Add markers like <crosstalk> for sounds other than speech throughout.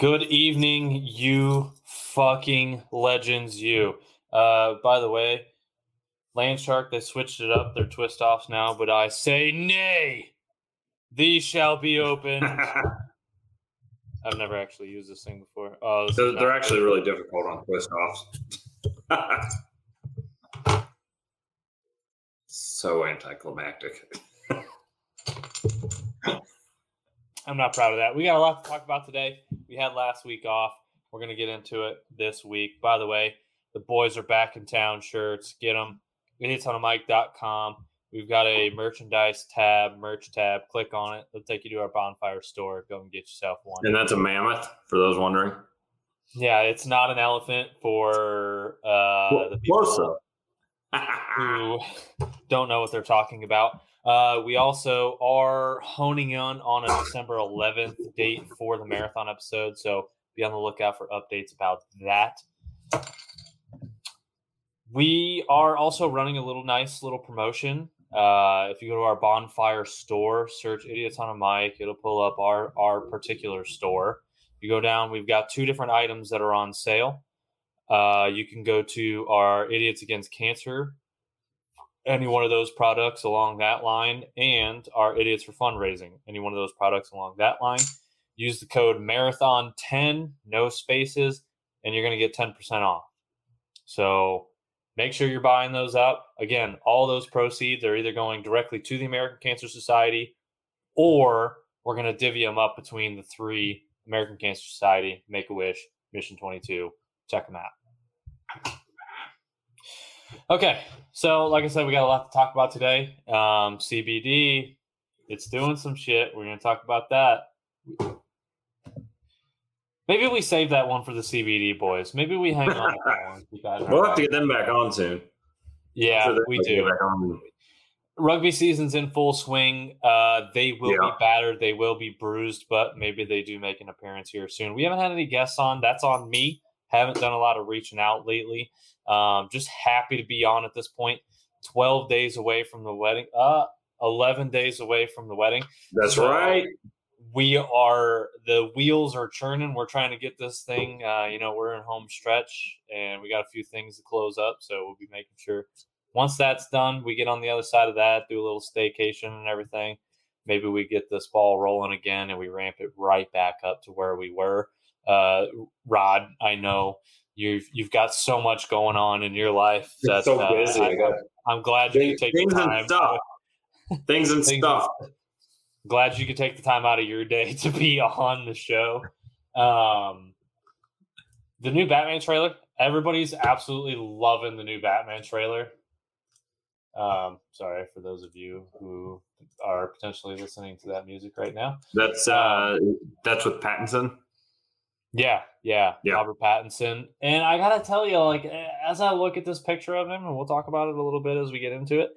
Good evening, you fucking legends, you. Uh, by the way, Landshark, they switched it up. They're twist offs now, but I say nay. These shall be open. <laughs> I've never actually used this thing before. Oh, this They're, they're actually really difficult on twist offs. <laughs> so anticlimactic. <laughs> I'm not proud of that. We got a lot to talk about today. We had last week off. We're going to get into it this week. By the way, the boys are back in town shirts. Get them. Idiotsonamic.com. We've got a merchandise tab, merch tab. Click on it. It'll take you to our bonfire store. Go and get yourself one. And that's a mammoth, for those wondering. Yeah, it's not an elephant for uh, the people <laughs> who don't know what they're talking about. Uh, we also are honing in on a December 11th date for the marathon episode, so be on the lookout for updates about that. We are also running a little nice little promotion. Uh, if you go to our bonfire store, search "idiots on a mic," it'll pull up our our particular store. You go down, we've got two different items that are on sale. Uh, you can go to our Idiots Against Cancer, any one of those products along that line, and our Idiots for Fundraising, any one of those products along that line. Use the code Marathon10, no spaces, and you're going to get 10% off. So make sure you're buying those up. Again, all those proceeds are either going directly to the American Cancer Society or we're going to divvy them up between the three American Cancer Society, Make a Wish, Mission 22. Check them out. Okay, so like I said, we got a lot to talk about today. Um, CBD, it's doing some shit. We're going to talk about that. Maybe we save that one for the CBD boys. Maybe we hang on. that <laughs> one. You guys are We'll have to get them back on soon. Yeah, we do. Rugby season's in full swing. Uh, they will be battered. They will be bruised, but maybe they do make an appearance here soon. We haven't had any guests on. That's on me. Haven't done a lot of reaching out lately. Um, just happy to be on at this point. Twelve days away from the wedding. Uh, eleven days away from the wedding. That's So, right. We are the wheels are churning. We're trying to get this thing. Uh, you know, we're in home stretch, and we got a few things to close up. So we'll be making sure once that's done, we get on the other side of that, do a little staycation and everything. Maybe we get this ball rolling again, and we ramp it right back up to where we were. Uh, Rod, I know you've you've got so much going on in your life. You're that, so uh, busy. I, I I'm glad you things, can take the time. and stuff. Things and <laughs> Things stuff. glad you could take the time out of your day <laughs> to be on the show. Um, the new Batman trailer. Everybody's absolutely loving the new Batman trailer. Um, sorry for those of you who are potentially listening to that music right now. That's uh, that's with Pattinson. Yeah, yeah, Yeah. Robert Pattinson. And I gotta tell you, like, as I look at this picture of him, and we'll talk about it a little bit as we get into it.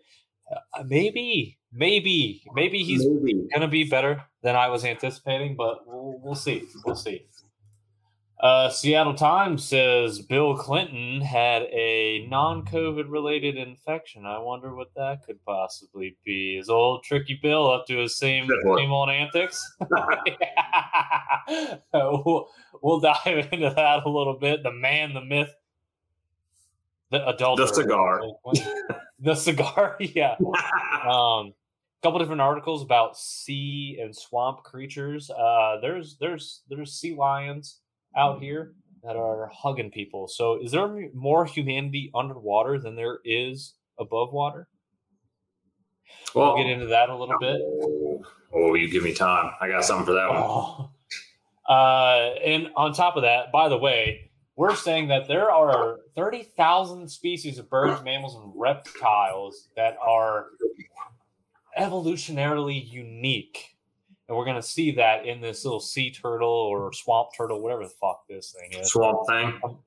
uh, Maybe, maybe, maybe he's Maybe. going to be better than I was anticipating, but we'll, we'll see. We'll see. Uh, Seattle Times says Bill Clinton had a non COVID related infection. I wonder what that could possibly be. Is old Tricky Bill up to his same, same old antics? <laughs> <laughs> we'll, we'll dive into that a little bit. The man, the myth, the adult, The cigar. <laughs> the cigar. Yeah um couple different articles about sea and swamp creatures uh there's there's there's sea lions out here that are hugging people so is there more humanity underwater than there is above water well, we'll get into that a little bit Oh, oh, you give me time. I got something for that one. Oh. Uh, and on top of that, by the way, we're saying that there are 30,000 species of birds, mammals, and reptiles that are evolutionarily unique. And we're going to see that in this little sea turtle or swamp turtle, whatever the fuck this thing is Swamp thing. Um,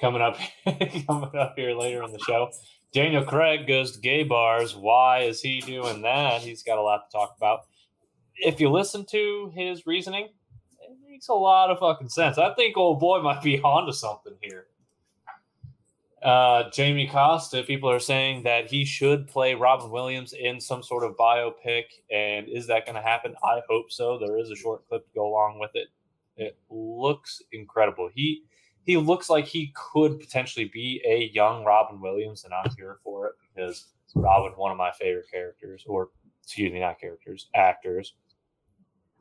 coming up <laughs> coming up here later in the show. Daniel Craig goes to gay bars. Why is he doing that? He's got a lot to talk about. If you listen to his reasoning, it makes a lot of fucking sense. I think old boy might be <laughs> onto something here. Uh, Jamie Costa, people are saying that he should play Robin Williams in some sort of biopic. And is that going to happen? I hope so. There is a short clip to go along with it. It looks incredible. He he looks like he could potentially be a young Robin Williams, and I'm here for it because Robin, one of my favorite characters, or excuse me, not characters, actors.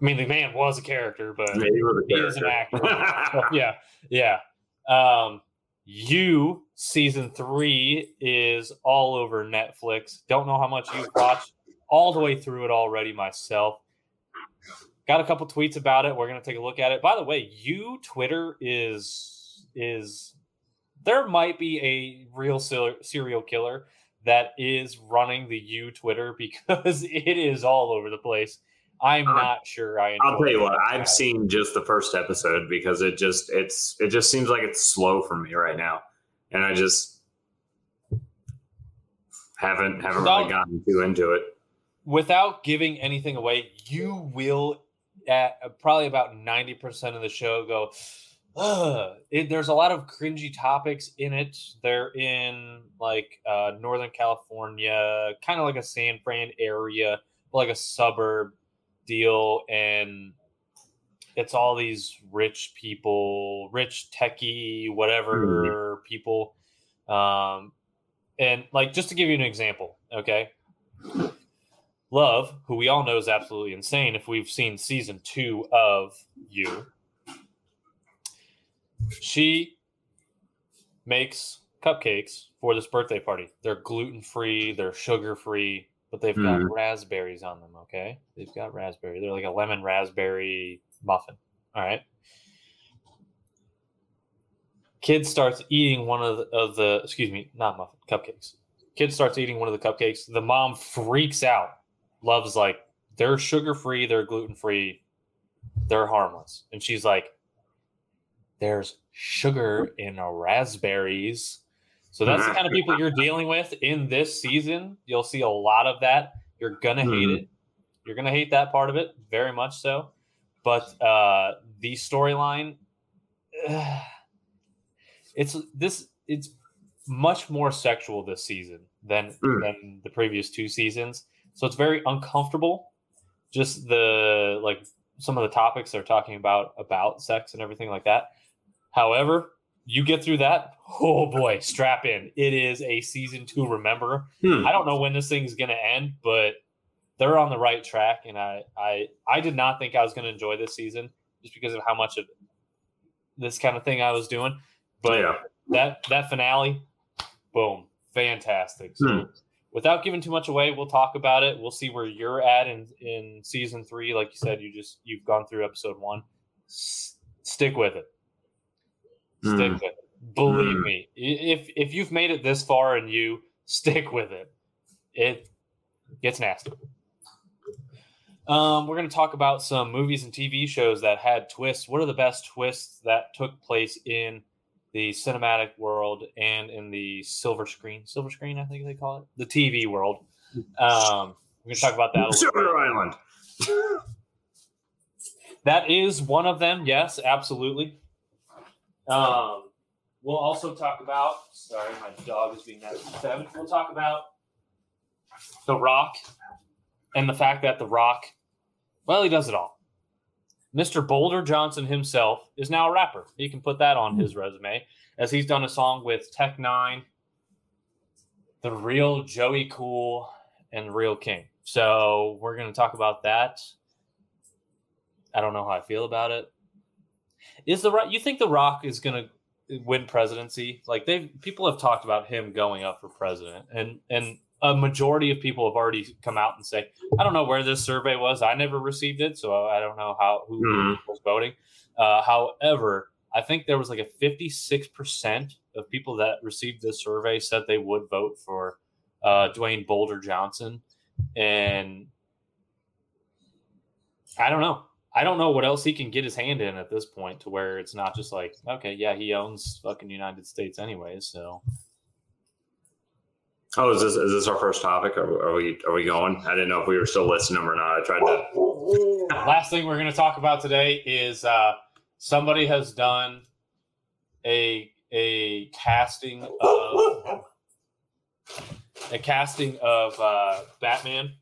I mean, the man was a character, but Yeah, he he is an actor. <laughs> Yeah, yeah. Um, you season three is all over Netflix. Don't know how much you've watched all the way through it already myself. Got a couple tweets about it. We're gonna take a look at it. By the way, you Twitter is is there might be a real serial killer that is running the you Twitter <laughs> because it is all over the place. I'm Uh, not sure. I I'll tell you what. I've seen just the first episode because it just it's it just seems like it's slow for me right now. And I just haven't haven't really gotten too into it. without giving anything away, you will at probably about 90% of the show go. It, there's a lot of cringy topics in it. They're in like uh, Northern California, kind of like a San Fran area, like a suburb deal. And it's all these rich people, rich techie, whatever people. Um, and like, just to give you an example, okay? Love, who we all know is absolutely insane if we've seen season two of You, she makes cupcakes for this birthday party. They're gluten free, they're sugar free, but they've got Mhm. raspberries on them, okay? They've got raspberry. They're like a lemon raspberry muffin. All right. Kid starts eating one of the, of the excuse me, not muffin, cupcakes. Kid starts eating one of the cupcakes. The mom freaks out. Love's like, they're sugar free, they're gluten free, they're harmless. And she's like, there's sugar in raspberries. So that's the kind of people you're dealing with in this season. You'll see a lot of that. You're gonna hate Mhm. it. You're gonna hate that part of it, very much so. But uh the storyline, <sighs> it's this. It's much more sexual this season than Mm. than the previous two seasons. So it's very uncomfortable. Just the like some of the topics they're talking about about sex and everything like that. However, you get through that, oh boy, strap in. It is a season to remember. Hmm. I don't know when this thing's going to end, but they're on the right track, and I I I did not think I was going to enjoy this season just because of how much of this kind of thing I was doing. But yeah. that that finale, boom, fantastic. So Hmm. without giving too much away, we'll talk about it. We'll see where you're at in in season three. Like you said, you just you've gone through episode one. S- stick with it. Stick Hmm. with it. Believe Hmm. me, if if you've made it this far and you stick with it, it gets nasty. Um, we're going to talk about some movies and TV shows that had twists. What are the best twists that took place in the cinematic world and in the silver screen? Silver screen, I think they call it the TV world. Um, we're going to talk about that. A little bit. Shutter Island. That is one of them. Yes, absolutely. Um, we'll also talk about. Sorry, my dog is being nasty. We'll talk about the Rock and the fact that the Rock, well, he does it all. Mr. Boulder Johnson himself is now a rapper. He can put that on his resume, as he's done a song with Tech N9ne, the real Joey Cool, and Real King. So we're going to talk about that. I don't know how I feel about it. Is the right? You think the Rock is going to win presidency? Like they people have talked about him going up for president, and and a majority of people have already come out and say, I don't know where this survey was. I never received it, so I don't know how who Mhm. was voting. Uh, however, I think there was like a fifty six percent of people that received this survey said they would vote for uh, Dwayne Boulder Johnson, and I don't know. I don't know what else he can get his hand in at this point to where it's not just like, okay, yeah, he owns fucking United States anyways. So Oh, is this is this our first topic? Are, are we are we going? I didn't know if we were still listing them or not. I tried to. <laughs> last thing we're going to talk about today is uh, somebody has done a a casting of a casting of uh, Batman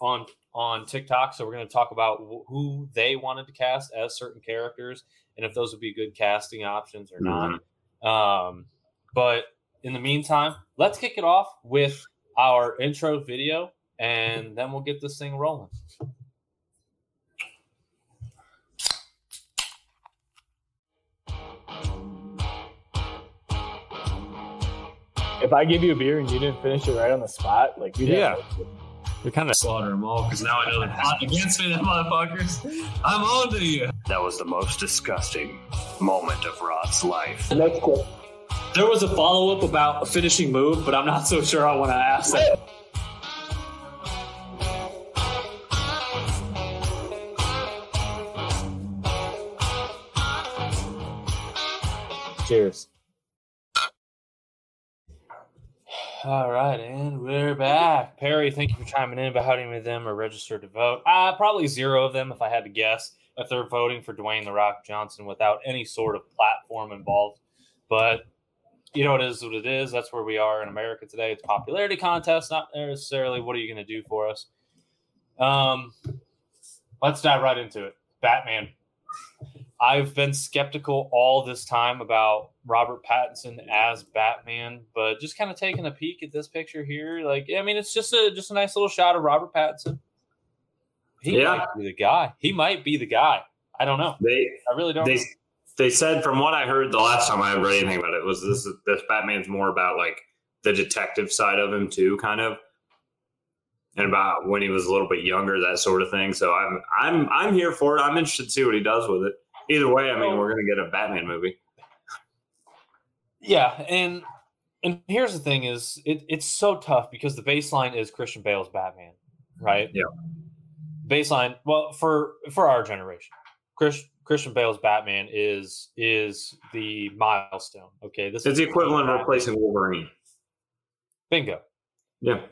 on on TikTok, so we're going to talk about wh- who they wanted to cast as certain characters and if those would be good casting options or not. Um, but in the meantime, let's kick it off with our intro video, and then we'll get this thing rolling. If I give you a beer and you didn't finish it right on the spot, like you Yeah. have You're kind of Slaughter them all because now I know they're plotting <laughs> against me, them motherfuckers. I'm on to you. That was the most disgusting moment of Rod's life. Next question. There was a follow up about a finishing move, but I'm not so sure I want to ask that. Cheers. All right, and we're back. Perry, thank you for chiming in about how many of them are registered to vote. Uh, probably zero of them, if I had to guess, if they're voting for Dwayne The Rock Johnson without any sort of platform involved. But, you know, it is what it is. That's where we are in America today. It's popularity contest, not necessarily what are you going to do for us. Um, let's dive right into it. Batman. I've been skeptical all this time about Robert Pattinson as Batman, but just kind of taking a peek at this picture here, like I mean, it's just a just a nice little shot of Robert Pattinson. He Yeah. might be the guy. He might be the guy. I don't know. They I really don't. they know. they said from what I heard the last time I read anything about it was this this Batman's more about like the detective side of him too, kind of, and about when he was a little bit younger, that sort of thing. So I'm I'm I'm here for it. I'm interested to see what he does with it. Either way, I mean, oh. we're gonna get a Batman movie. Yeah, and and here's the thing: is it, it's so tough because the baseline is Christian Bale's Batman, right? Yeah. Baseline, well, for for our generation, Chris, Christian Bale's Batman is is the milestone. Okay, this It's is the equivalent of replacing Wolverine. bingo, Yeah.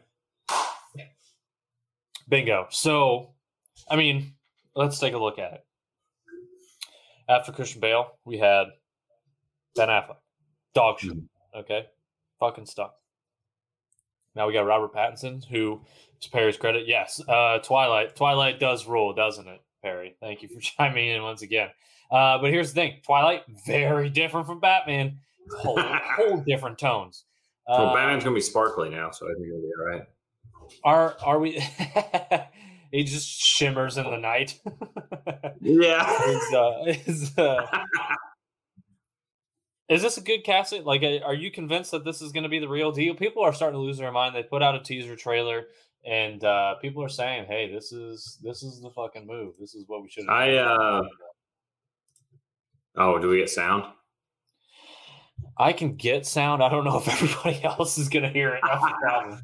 bingo. So, I mean, let's take a look at it. After Christian Bale, we had Ben Affleck, dog shit. Okay, fucking stuff. Now we got Robert Pattinson, who, to Perry's credit, yes, uh, Twilight. Twilight does rule, doesn't it, Perry? Thank you for <laughs> chiming in once again. Uh, but here's the thing: Twilight, very different from Batman, whole, <laughs> whole different tones. Well, Uh, Batman's gonna be sparkly now, so I think it'll be all right. are are we? <laughs> he just shimmers in the night. <laughs> Yeah. is, uh, is, uh, <laughs> is this a good casting? Like, uh, are you convinced that this is going to be the real deal? People are starting to lose their mind. They put out a teaser trailer, and uh, people are saying, "Hey, this is this is the fucking move. This is what we should." I, uh, Oh, do we get sound? I can get sound. I don't know if everybody <laughs> else is going to hear it. That's the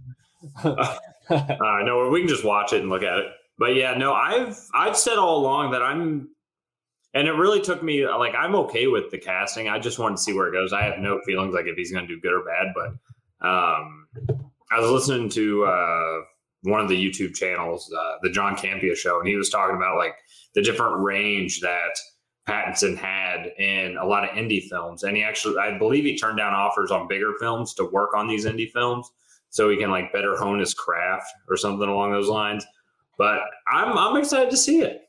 problem. <laughs> Uh, no, we can just watch it and look at it. But yeah, no, I've I've said all along that I'm, and it really took me like I'm okay with the casting. I just wanted to see where it goes. I have no feelings like if he's going to do good or bad. But um, I was listening to uh, one of the YouTube channels, uh, the John Campea show, and he was talking about like the different range that Pattinson had in a lot of indie films, and he actually, I believe, he turned down offers on bigger films to work on these indie films so he can like better hone his craft or something along those lines. But I'm I'm excited to see it.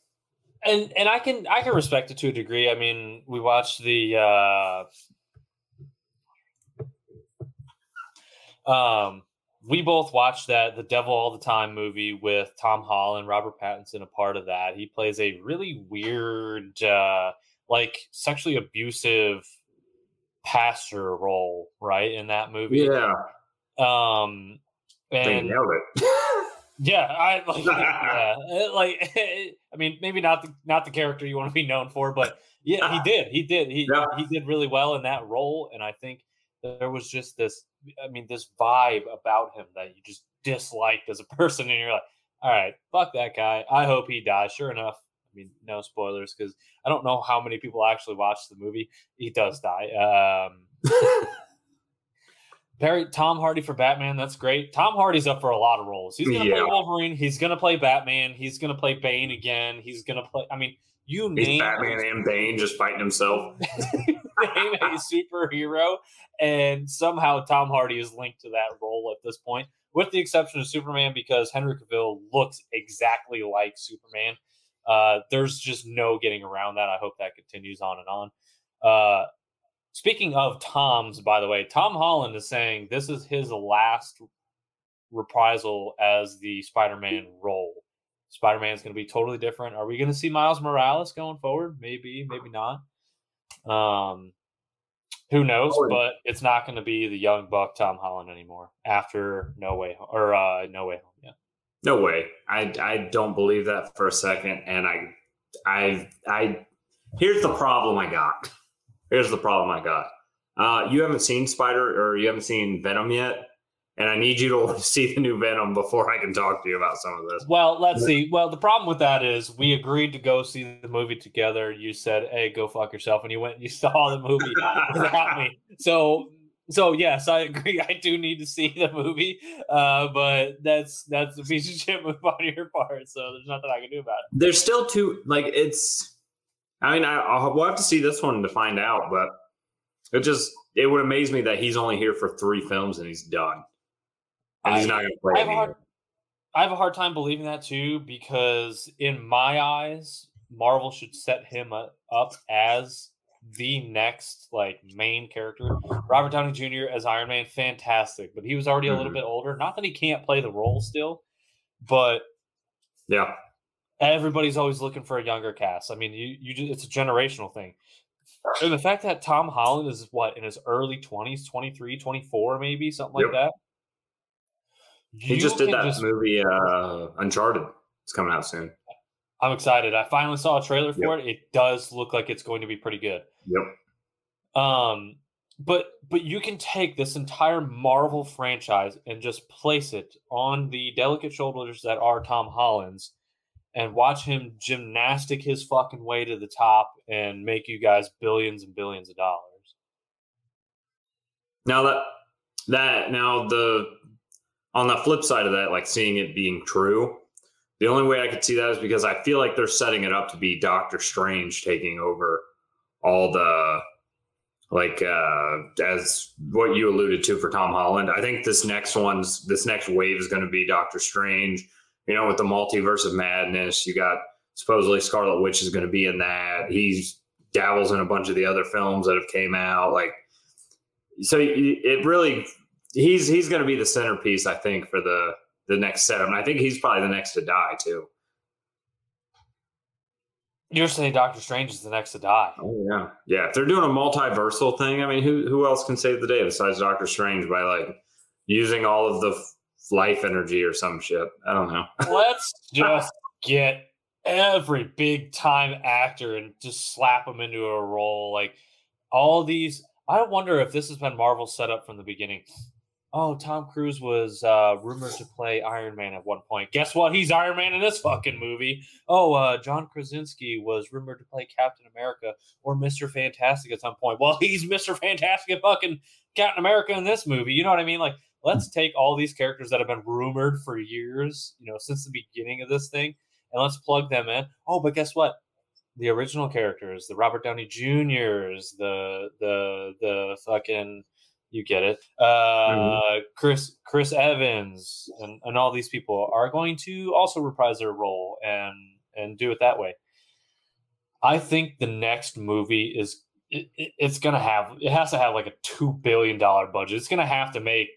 and and I can I can respect it to a degree. I mean, we watched the uh um we both watched that the Devil All the Time movie with Tom Holland, Robert Pattinson a part of that. He plays a really weird uh like sexually abusive pastor role, right? In that movie. Yeah, Um and <laughs> yeah, I like. yeah, <laughs> like <laughs> I mean, maybe not the not the character you want to be known for, but yeah, he did. He did. He Yeah. he did really well in that role, and I think there was just this. I mean, this vibe about him that you just disliked as a person, and you're like, all right, fuck that guy. I hope he dies. Sure enough. I mean, no spoilers because I don't know how many people actually watched the movie. He does die. Um, Perry, Tom Hardy for Batman. That's great. Tom Hardy's up for a lot of roles. He's going to Yeah. play Wolverine. He's going to play Batman. He's going to play Bane again. He's going to play. I mean, you He's name Batman and Bane just fighting himself. <laughs> name a superhero, and somehow Tom Hardy is linked to that role at this point, with the exception of Superman, because Henry Cavill looks exactly like Superman. Uh, there's just no getting around that. I hope that continues on and on. Uh, speaking of Tom's, by the way, Tom Holland is saying this is his last reprisal as the Spider-Man role. Spider-Man is going to be totally different. Are we going to see Miles Morales going forward? Maybe, maybe not. Um, who knows? But it's not going to be the young buck Tom Holland anymore after No Way or uh, No Way Home. Yeah. No way. I I don't believe that for a second. And I I I here's the problem I got. Here's the problem I got. Uh, you haven't seen Spider or you haven't seen Venom yet, and I need you to <laughs> see the new Venom before I can talk to you about some of this. Well, let's see. Well, the problem with that is we agreed to go see the movie together. You said, "Hey, go fuck yourself," and you went and you <laughs> saw the movie without me. <laughs> So, so yes, I agree. I do need to see the movie, uh, but that's that's a piece of shit move on your part. So there's nothing I can do about it. There's still two like it's. I mean, I, I'll, we'll have to see this one to find out, but it just it would amaze me that he's only here for three films and he's done, and he's I- not going to play I have, a hard, I have a hard time believing that too because in my eyes, Marvel should set him up as the next like main character. Robert Downey Jr. as Iron Man, fantastic, but he was already a little Mhm. bit older. Not that he can't play the role still, but Yeah, everybody's always looking for a younger cast. I mean, you you just, it's a generational thing. And the fact that Tom Holland is what in his early 20s, 23, 24 maybe, something like Yep. that. he just did that just- movie uh, Uncharted. It's coming out soon. I'm excited. I finally saw a trailer Yep. for it. It does look like it's going to be pretty good. Yep. Um, but but you can take this entire Marvel franchise and just place it on the delicate shoulders that are Tom Holland's, and watch him gymnastic his fucking way to the top and make you guys billions and billions of dollars. Now that that now the on the flip side of that, like seeing it being true, the only way I could see that is because I feel like they're setting it up to be Doctor Strange taking over all the like uh as what you alluded to for Tom Holland. I think this next one's this next wave is going to be Doctor Strange. You know, with the multiverse of madness, you got supposedly Scarlet Witch is going to be in that. He's dabbles in a bunch of the other films that have came out. Like, so it really he's he's going to be the centerpiece, I think, for the the next setup. And I think he's probably the next to die too. You're saying Doctor Strange is the next to die. Oh yeah, yeah. If they're doing a multiversal thing, I mean, who who else can save the day besides Doctor Strange by like using all of the life energy or some shit? I don't know. <laughs> Let's just get every big time actor and just slap them into a role. Like all these, I wonder if this has been Marvel set up from the beginning. Oh, Tom Cruise was uh, rumored to play Iron Man at one point. Guess what? He's Iron Man in this fucking movie. Oh, uh, John Krasinski was rumored to play Captain America or Mister Fantastic at some point. Well, <laughs> he's Mister Fantastic and fucking Captain America in this movie. You know what I mean? Like, let's take all these characters that have been rumored for years, you know, since the beginning of this thing, and let's plug them in. Oh, but guess what? The original characters, the Robert Downey Juniors, the the the fucking you get it, uh, Chris Chris Evans, and, and all these people are going to also reprise their role and and do it that way. I think the next movie is it, it- it's gonna have it has to have like a two billion dollar budget. It's gonna have to make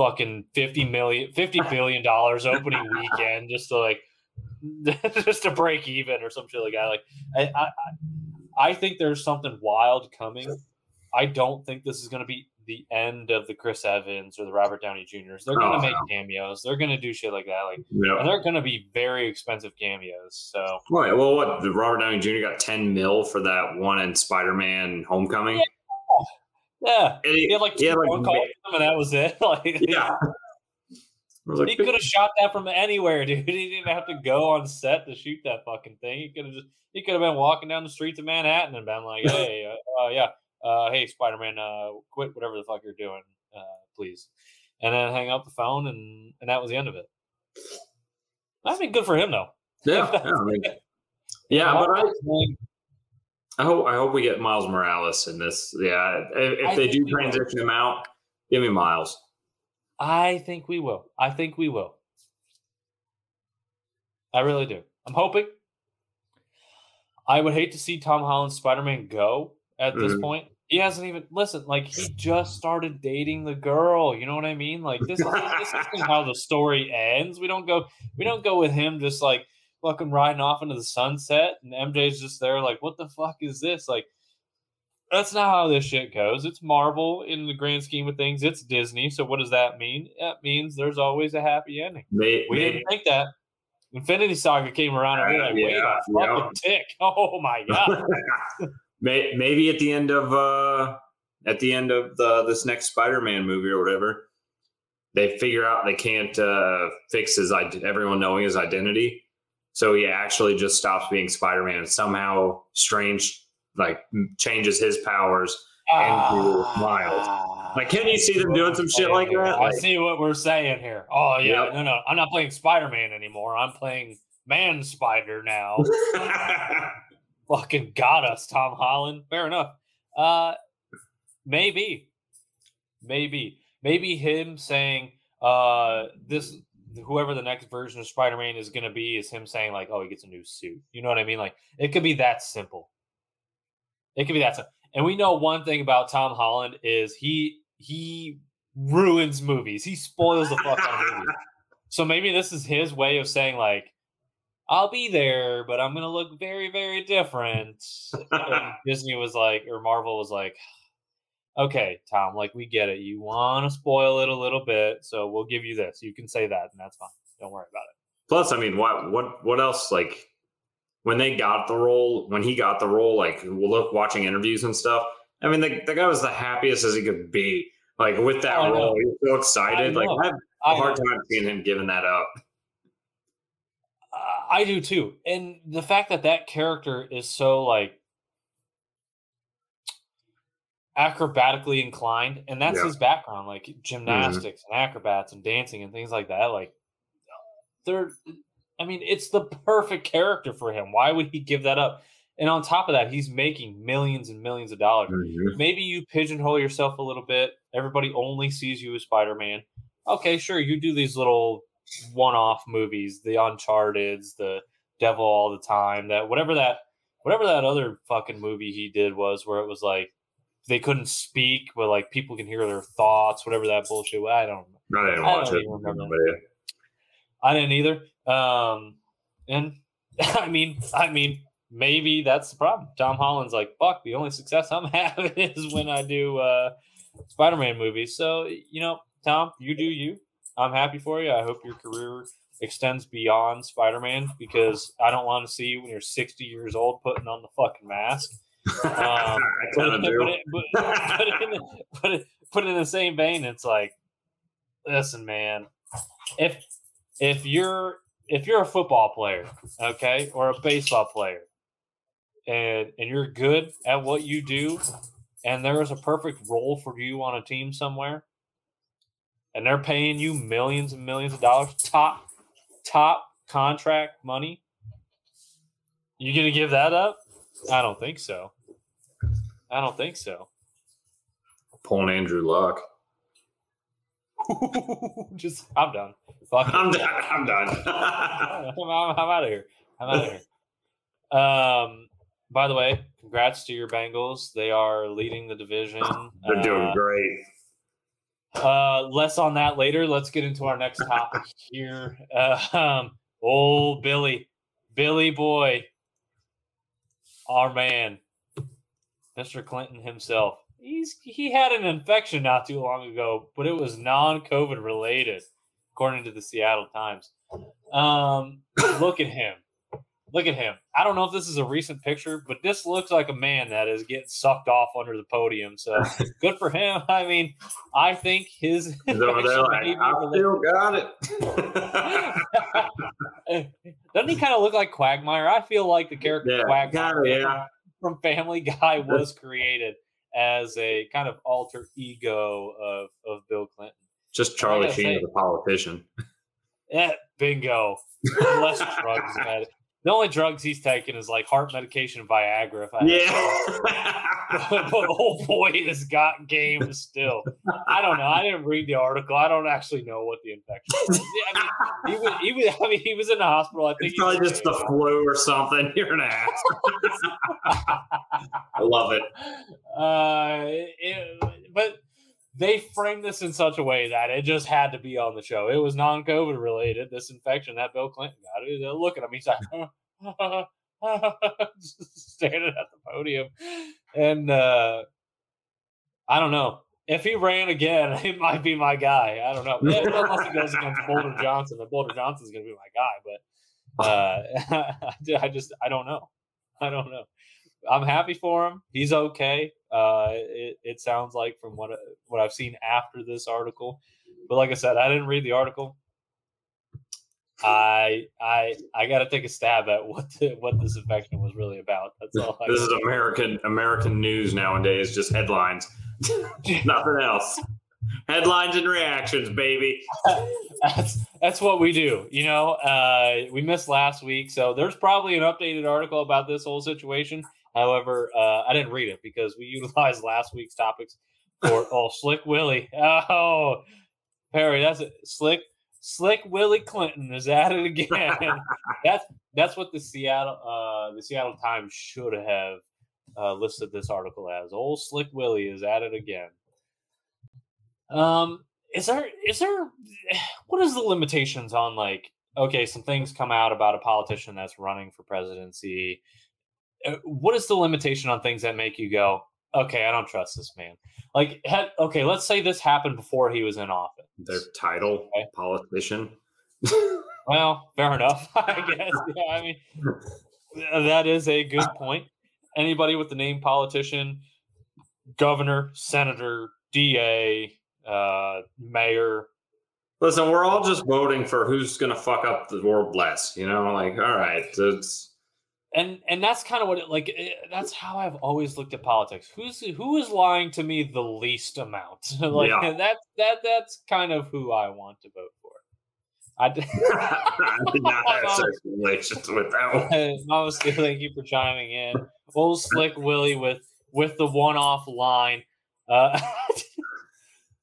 fucking 50 million 50 billion dollars opening weekend just to like <laughs> just to break even or some shit like that like I, I I- think there's something wild coming I don't think this is going to be the end of the Chris Evans or the Robert Downey Juniors. They're going to Oh, make cameos. They're going to do shit like that. Like, Yeah. and they're going to be very expensive cameos. So Right. Well, what the Robert Downey Jr. got ten mil for that one in Spider Man Homecoming. yeah, And he- he had like two had, like, phone calls and that was it. <laughs> Like, yeah. Like, he could have shot that from anywhere, dude. <laughs> He didn't have to go on set to shoot that fucking thing. He could have just he could have been walking down the streets of Manhattan and been like, <laughs> "Hey, uh, uh, yeah, uh, hey, Spider Man, uh, quit whatever the fuck you're doing, uh, please," and then hang up the phone, and and that was the end of it. I mean, good for him though. yeah, yeah, I mean, yeah, but I, I hope I hope we get Miles Morales in this. Yeah, if, if they do transition him out, give me Miles. I think we will. I think we will. I really do. I'm hoping. I would hate to see Tom Holland's Spider Man go at this Mhm. point. He hasn't even listen. Like he just started dating the girl. You know what I mean? Like this. Is, this isn't how the story ends. We don't go. We don't go with him just like fucking riding off into the sunset, and MJ's just there. Like, what the fuck is this? Like, that's not how this shit goes. It's Marvel in the grand scheme of things. It's Disney. So what does that mean? That means there's always a happy ending. May, We may- didn't think that. Infinity Saga came around and we were Uh, like, wait yeah, a fucking tick. <laughs> Oh my god. <laughs> <laughs> Maybe at the end of uh at the end of the this next Spider-Man movie or whatever, they figure out they can't uh fix his everyone knowing his identity, so he actually just stops being Spider-Man and somehow strange like changes his powers. Andrew Miles. Like, can you see them doing some shit like that? I Like- see what we're saying here. Oh yeah, Yep. no, no, I'm not playing Spider Man anymore. I'm playing Man Spider now. <laughs> Fucking got us, Tom Holland. Fair enough. Uh, maybe, maybe, maybe him saying, uh, this whoever the next version of Spider Man is going to be is him saying like, oh, he gets a new suit. You know what I mean? Like, it could be that simple. It could be that simple. And we know one thing about Tom Holland is he he ruins movies. He spoils the fuck out of movies. <laughs> So maybe this is his way of saying like, I'll be there, but I'm gonna look very, very different. and <laughs> Disney was like, or Marvel was like, okay, Tom, like we get it. You want to spoil it a little bit, so we'll give you this. You can say that, and that's fine. Don't worry about it. Plus, I mean, what what what else? Like when they got the role, when he got the role, like we'll look watching interviews and stuff. I mean, the, the guy was the happiest as he could be. Like with that Oh, know. role, he was so excited. I Like. I have I a hard know. time seeing him giving that up. I do too. And the fact that that character is so like acrobatically inclined, and that's Yeah. his background, like gymnastics and acrobats and dancing and things like that. Like, they're, I mean, it's the perfect character for him. Why would he give that up? And on top of that, he's making millions and millions of dollars. Mm-hmm. Maybe you pigeonhole yourself a little bit. Everybody only sees you as Spider Man. Okay, sure, you do these little one-off movies, the Uncharted's, the Devil All the Time, that whatever that whatever that other fucking movie he did was, where it was like they couldn't speak, but like people can hear their thoughts, whatever that bullshit. I don't know. I didn't I watch don't it. even remember. I didn't either. Um, and <laughs> I mean, I mean, maybe that's the problem. Tom Holland's like, fuck, the only success I'm <laughs> having is when I do uh, Spider-Man movies. So you know, Tom, you do you. I'm happy for you. I hope your career extends beyond Spider-Man because I don't want to see you when you're 60 years old putting on the fucking mask. Um, <laughs> But, but, it, but, but, in, the- but, but in the same vein, it's like, listen, man, if if you're if you're a football player, okay, or a baseball player, and and you're good at what you do, and there is a perfect role for you on a team somewhere, and they're paying you millions and millions of dollars, top top contract money, you gonna give that up? I don't think so. I don't think so. Pulling Andrew Luck. <laughs> Just I'm done. Fuck it. I'm done. I'm done. I'm, <laughs> I'm, out of here. I'm out of here. Um, by the way, congrats to your Bengals. They are leading the division. They're doing Uh, great. Uh, less on that later. Let's get into our next topic here. Uh, <laughs> um, old Billy, Billy boy, our man, Mr. Clinton himself. He's he had an infection not too long ago, but it was non-COVID related, according to the Seattle Times. Um, look at him. Look at him. I don't know if this is a recent picture, but this looks like a man that is getting sucked off under the podium. So <laughs> good for him. <laughs> I mean, I think his He's over there like, infection may be I still got it. <laughs> Doesn't he kind of look like Quagmire? I feel like the character Yeah, Quagmire kinda, yeah. from Family Guy was created as a kind of alter ego of, of Bill Clinton. Just Charlie Sheen a politician. Yeah, bingo. Less drugs, man. The only drugs he's taking is like heart medication, and Viagra. If I Yeah. but <laughs> <laughs> oh boy, has got game still. I don't know. I didn't read the article. I don't actually know what the infection was. <laughs> I mean, he was, he was, I mean, he was in the hospital. I think it's probably just the flu or something. You're an ass. I love it. Uh, it, but they framed this in such a way that it just had to be on the show. It was non-COVID related. This infection that Bill Clinton got. It- Look at him. He's like <laughs> just standing at the podium, and uh, I don't know if he ran again. <laughs> It might be my guy. I don't know <laughs> unless he goes against Boulder Johnson. Then Boulder Johnson's going to be my guy. But uh, I just I don't know. I don't know. I'm happy for him. He's okay. Uh, it, it sounds like from what what I've seen after this article, but like I said, I didn't read the article. I I I got to take a stab at what the, what this infection was really about. That's all. I This is American American news nowadays. Just headlines, <laughs> nothing else. Headlines and reactions, baby. <laughs> that's that's what we do. You know, uh, we missed last week, so there's probably an updated article about this whole situation. However, uh, I didn't read it because we <laughs> utilized last week's topics for <laughs> oh Slick Willie. Oh, Perry, that's it. Slick Slick Willie Clinton is at it again. <laughs> that's that's what the Seattle uh, the Seattle Times should have uh, listed this article as. Old Slick Willie is at it again. Um, is there is there <sighs> what is the limitations on like okay some things come out about a politician that's running for presidency what is the limitation on things that make you go okay i don't trust this man like had, okay let's say this happened before he was in office Their title, Okay. politician. <laughs> well fair enough <laughs> i guess yeah i mean that is a good point anybody with the name politician governor senator da uh mayor Listen, we're all just voting for who's going to fuck up the world less. You know, like all right, it's and and that's kind of what it like eh, that's how i've always looked at politics who's who is lying to me the least amount <laughs> like Yeah. that that that's kind of who i want to vote for i <laughs> did not have <laughs> sex relations with that one. Mama thank you for chiming in. Old Slick Willie with with the one-off line. Uh,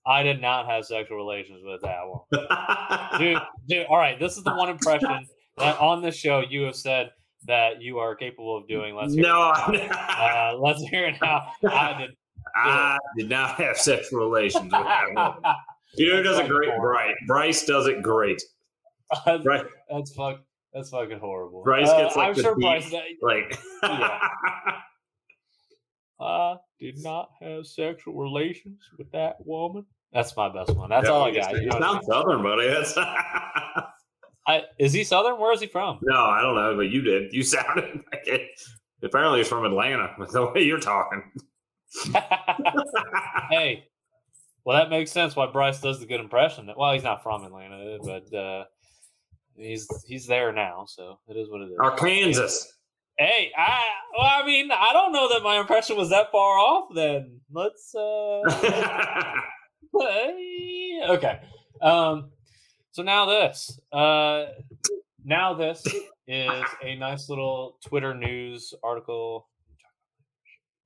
I did not have sexual relations with that one, dude. Dude, all right, this is the one impression that on this show you have said that you are capable of doing. Let's hear no, it now. Uh, let's hear it now. I did. <laughs> I did not have sexual relations with that woman. You know who does it great? Bryce. Bryce does it great. Right. That's fuck. That's fucking horrible. Bryce Uh, gets, like, I'm the sure beat. Bryce. Like, Yeah. <laughs> I did not have sexual relations with that woman. That's my best one. That's all I got. You You know what sound southern, buddy. That's <laughs> I, is he Southern? Where is he from? no, I don't know, but you did. You sounded <laughs> like it. Apparently, he's from Atlanta. <laughs> With the way you're talking. <laughs> hey, well, that makes sense why Bryce does the good impression. That Well, he's not from Atlanta, but uh, he's he's there now, so it is what it is. Arkansas. Hey, I well, I mean, I don't know that my impression was that far off. Then let's uh, okay. Um, so now this, uh, now this is a nice little Twitter news article.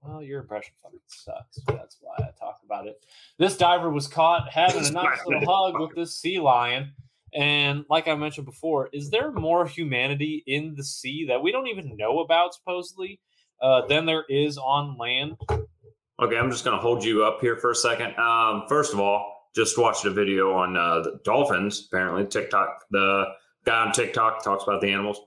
Well, your impression fucking sucks. That's why I talk about it. This diver was caught having a nice little hug with this sea lion. And like I mentioned before, is there more humanity in the sea that we don't even know about, supposedly, uh, than there is on land? Okay, I'm just going to hold you up here for a second. Um, first of all, just watched a video on uh, the dolphins. Apparently, TikTok. The guy on TikTok talks about the animals.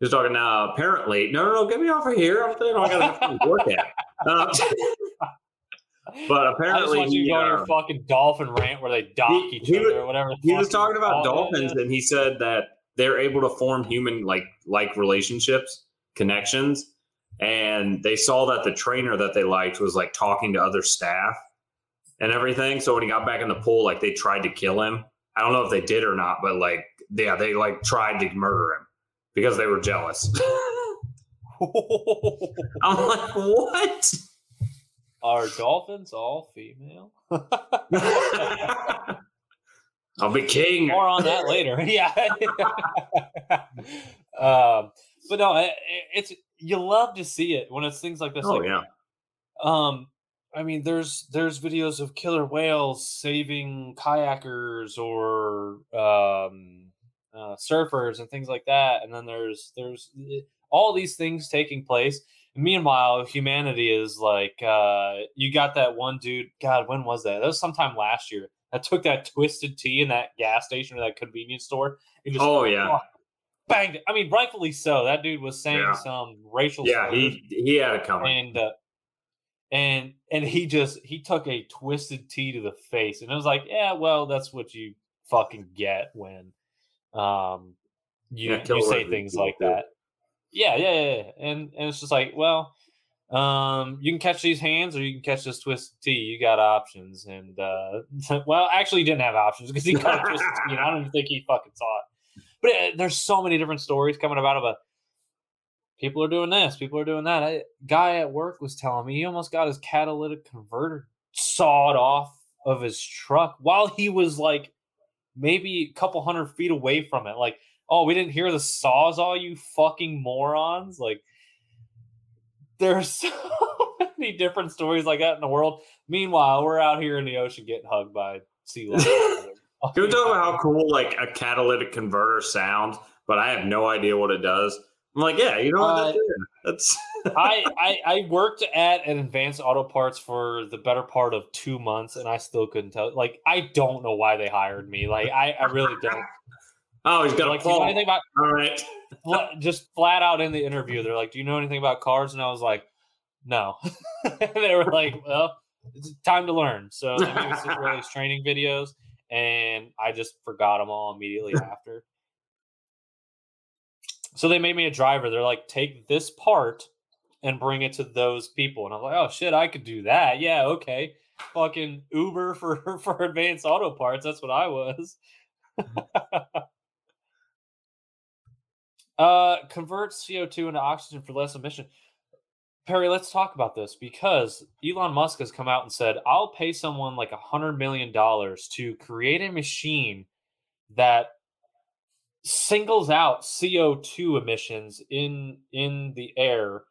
He's was talking. Uh, apparently, no, no, no, get me off of here. I'm saying I got to work at. Um, <laughs> but I just apparently, you to he, go on uh, your fucking dolphin rant where they dock he- each he other was- or whatever. he was talking about dolphins, and he said that they're able to form human like like relationships, connections, and they saw that the trainer that they liked was like talking to other staff and everything. So when he got back in the pool, like they tried to kill him. I don't know if they did or not, but like yeah, they like tried to murder him because they were jealous. <laughs> I'm like, what? Are dolphins all female? <laughs> I'll be king. More on that later. <laughs> yeah. um, but no, it, it's you love to see it when it's things like this. Oh like, yeah. um, I mean, there's there's videos of killer whales saving kayakers or um, uh, surfers and things like that, and then there's there's eh, all these things taking place. Meanwhile, humanity is like, uh, you got that one dude. God, when was that? That was sometime last year. That took that twisted tea in that gas station or that convenience store. And just Oh yeah. banged it. I mean, rightfully so. That dude was saying Yeah. some racial Yeah, he he had a coming. and uh, and and he just he took a twisted T to the face, and it was like, yeah, well, that's what you fucking get when um you Yeah, you say things like too. that. Yeah, yeah, yeah, yeah. and and it's just like, well, um, you can catch these hands or you can catch this twisted T. You got options, and uh, <laughs> well, actually, he didn't have options because he got a twisted T, and I don't even think he fucking saw it. But uh, there's so many different stories coming about of a people are doing this, people are doing that. A guy at work was telling me he almost got his catalytic converter sawed off of his truck while he was like maybe a couple hundred feet away from it. Like, oh, we didn't hear the saws, all you fucking morons. Like, there's <laughs> so many different stories like that in the world. Meanwhile, we're out here in the ocean getting hugged by sea <laughs> lions. Can we talk about how cool like a catalytic converter sounds? But I have no idea what it does. I'm like, yeah, you know what? Uh, that's, that's I, <laughs> I I worked at an advanced auto parts for the better part of two months, and I still couldn't tell. Like, I don't know why they hired me. Like, I, I really don't. <laughs> oh, he's got Like, a do you know anything about All right. <laughs> just flat out in the interview? They're like, "Do you know anything about cars?" And I was like, "No." they were like, "Well, it's time to learn." So they made through all these training videos, and I just forgot them all immediately after. So they made me a driver. They're like, "Take this part." and bring it to those people. And I'm like, oh shit, I could do that. Yeah, okay. Fucking Uber for <laughs> for advanced auto parts. That's what I was. <laughs> uh convert CO2 into oxygen for less emission. Perry, let's talk about this because Elon Musk has come out and said, I'll pay someone like a hundred million dollars to create a machine that singles out CO2 emissions in in the air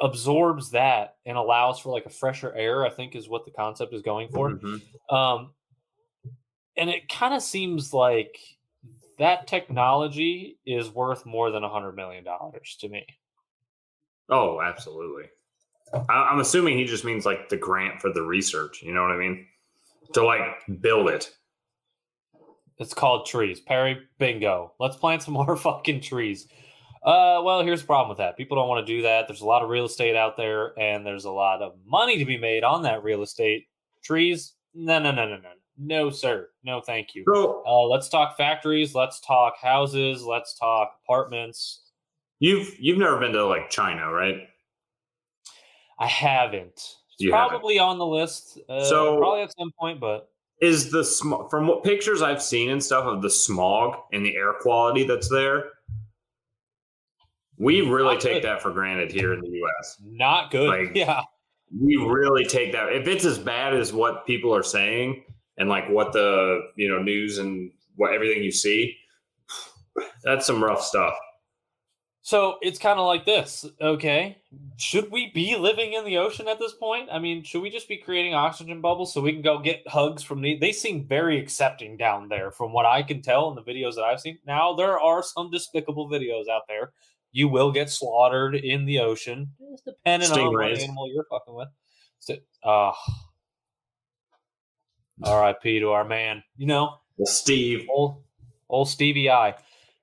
absorbs that and allows for like a fresher air i think is what the concept is going for Mhm. um and it kind of seems like that technology is worth more than a hundred million dollars to me Oh, absolutely. I, I'm assuming he just means like the grant for the research. You know what I mean? To like build it. It's called trees perry bingo let's plant some <laughs> more fucking trees uh well here's the problem with that people don't want to do that there's a lot of real estate out there and there's a lot of money to be made on that real estate trees no no no no no no sir no thank you So Uh, let's talk factories. Let's talk houses. Let's talk apartments. you've you've never been to like China, right? I haven't. It's You haven't. probably on the list. Uh, So- probably at some point, but Is the sm- from what pictures I've seen and stuff of the smog and the air quality that's there? We really Not take good. that for granted here in the U.S. not good. Like- <laughs> yeah, we really take that if it's as bad as what people are saying and like what the you know news and what everything you see <sighs> that's some rough stuff so it's kind of like this. Okay, should we be living in the ocean at this point? I mean, should we just be creating oxygen bubbles so we can go get hugs from the? They seem very accepting down there, from what I can tell in the videos that I've seen. Now there are some despicable videos out there. You will get slaughtered in the ocean, just depending on what animal you're fucking with. So, uh, R.I.P. to our man. You know, steve old old Stevie I.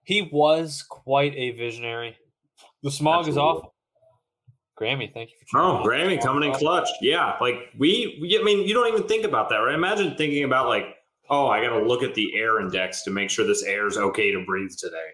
He was quite a visionary. The smog is awful. Grammy, thank you for oh grammy coming in clutch yeah like we, we i mean you don't even think about that right imagine thinking about like oh i gotta look at the air index to make sure this air is okay to breathe today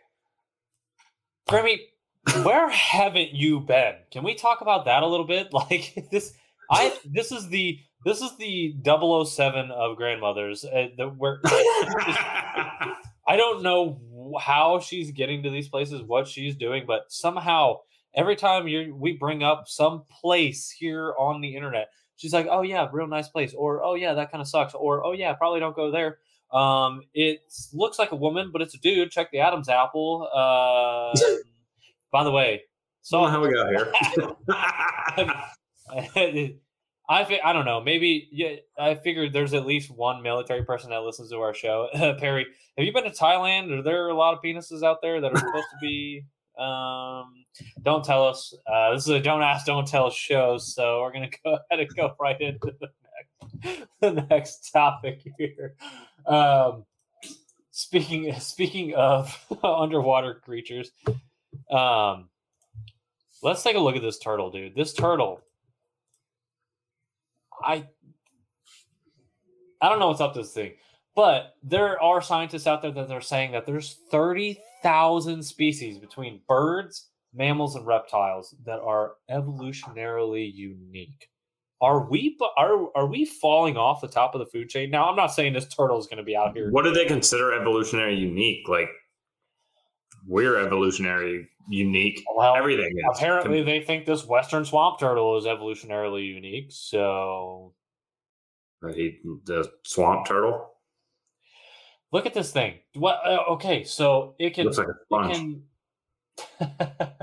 Grammy, <laughs> where haven't you been? Can we talk about that a little bit? <laughs> Like this, I this is the this is the 007 of grandmothers. Uh, the, where <laughs> I don't know how she's getting to these places, what she's doing, but somehow every time you we bring up some place here on the internet, she's like, "Oh yeah, real nice place," or "Oh yeah, that kind of sucks," or "Oh yeah, probably don't go there." Um, it looks like a woman, but it's a dude. Check the Adam's apple. Uh, <laughs> By the way, So so how we got here? <laughs> <laughs> I fi- I don't know. Maybe yeah. I figured there's at least one military person that listens to our show. <laughs> Perry, have you been to Thailand? Are there a lot of penises out there that are supposed to be? <laughs> Um, don't tell us. Uh, this is a don't ask, don't tell show. So we're gonna go <laughs> ahead and go right into the next, the next topic here. Um, speaking speaking of underwater creatures, um, let's take a look at this turtle, dude. This turtle I I don't know what's up to this thing, but there are scientists out there that are saying that there's thirty thousand species between birds, mammals, and reptiles that are evolutionarily unique. Are we are are we falling off the top of the food chain? Now, I'm not saying this turtle is going to be out here. what do they consider evolutionary unique? Like we're evolutionary unique. Well, Everything is. apparently they think this western swamp turtle is evolutionarily unique. So He- the swamp turtle look at this thing. What? Uh, okay, so it can looks like a it can <laughs>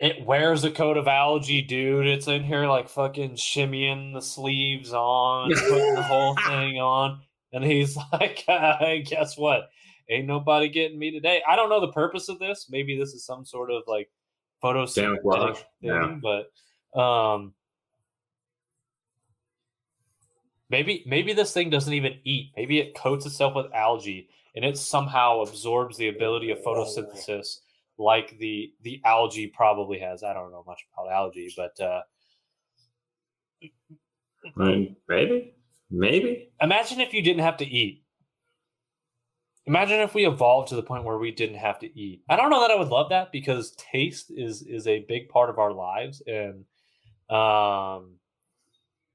it wears a coat of algae, dude. It's in here like fucking shimmying the sleeves on, putting the whole <laughs> thing on, and he's <laughs> like, uh, "Guess what? Ain't nobody getting me today." I don't know the purpose of this. Maybe this is some sort of like Camouflage, thing, yeah. but um. Maybe maybe this thing doesn't even eat. Maybe it coats itself with algae and it somehow absorbs the ability of photosynthesis like the the algae probably has. I don't know much about algae, but uh, maybe, maybe. imagine if you didn't have to eat. Imagine if we evolved to the point where we didn't have to eat. I don't know that I would love that because taste is is a big part of our lives and um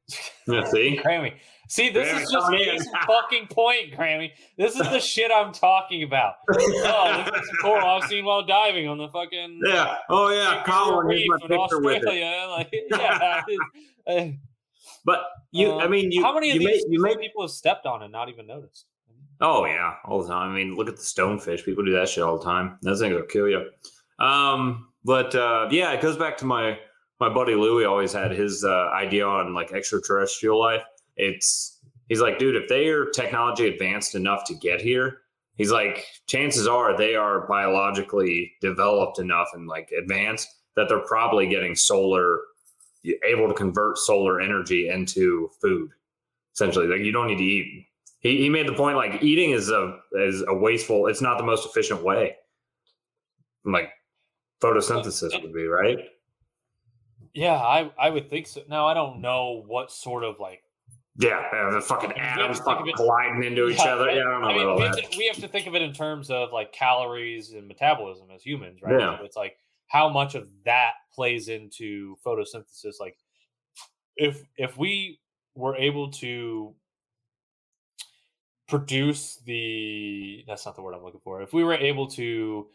<laughs> Yeah, see, Grammy. See, this Grammy is just coming in. case in fucking point, Grammy. This is the <laughs> shit I'm talking about. <laughs> Oh, this coral I've seen while diving on the fucking yeah. Oh yeah, Colin. Here's my picture with it. Australia. Like, yeah. uh, But you, I um, mean, you. how many of you these make, you make. people have stepped on and not even noticed? Oh yeah, all the time. I mean, look at the stonefish. People do that shit all the time. Those things will kill you. Um, but uh, yeah, it goes back to my my buddy Louie. Always had his uh, idea on like extraterrestrial life. It's he's like, dude, if they are technology advanced enough to get here, he's like, chances are they are biologically developed enough and like advanced that they're probably getting solar able to convert solar energy into food. Essentially, like you don't need to eat he, he made the point like eating is a is a wasteful it's not the most efficient way like photosynthesis would be right Yeah, I I would think so. Now I don't know what sort of like yeah uh, the fucking I mean, we have atoms to fucking it- colliding into each other yeah i don't know I mean, about we have, that to, we have to think of it in terms of like calories and metabolism as humans, right? Yeah. So it's like how much of that plays into photosynthesis. Like if if we were able to produce the that's not the word I'm looking for. If we were able to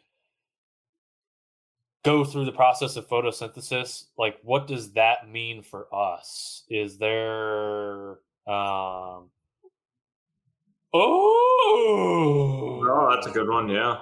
go through the process of photosynthesis, like what does that mean for us? Is there um Oh, oh that's a good one yeah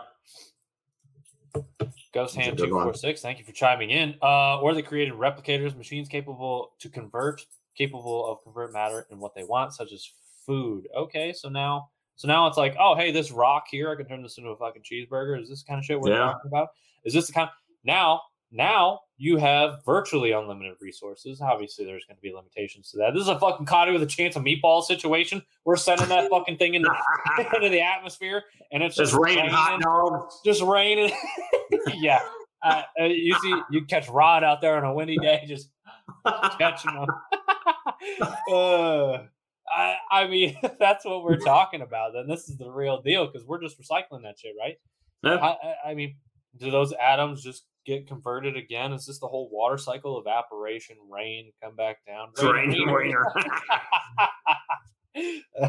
Ghost That's Hand two four six. Thank you for chiming in. Uh, or they created replicators, machines capable to convert, capable of convert matter in what they want, such as food. Okay, so now, so now it's like, oh, hey, this rock here, I can turn this into a fucking cheeseburger. Is this kind of shit we're Yeah. talking about? Is this the kind? Now, now you have virtually unlimited resources. Obviously, there's going to be limitations to that. This is a fucking Cloudy with a chance of meatball situation. We're sending that fucking thing into, <laughs> <laughs> into the atmosphere, and it's it's just raining hot dogs just raining. <laughs> yeah. Uh, uh, you see, you catch Rod out there on a windy day, just catching them. uh, I, I mean, <laughs> that's what we're talking about. Then this is the real deal because we're just recycling that shit, right? Yeah. I, I, mean, do those atoms just get converted again? Is this the whole water cycle? Evaporation, rain, come back down. It's raining rain.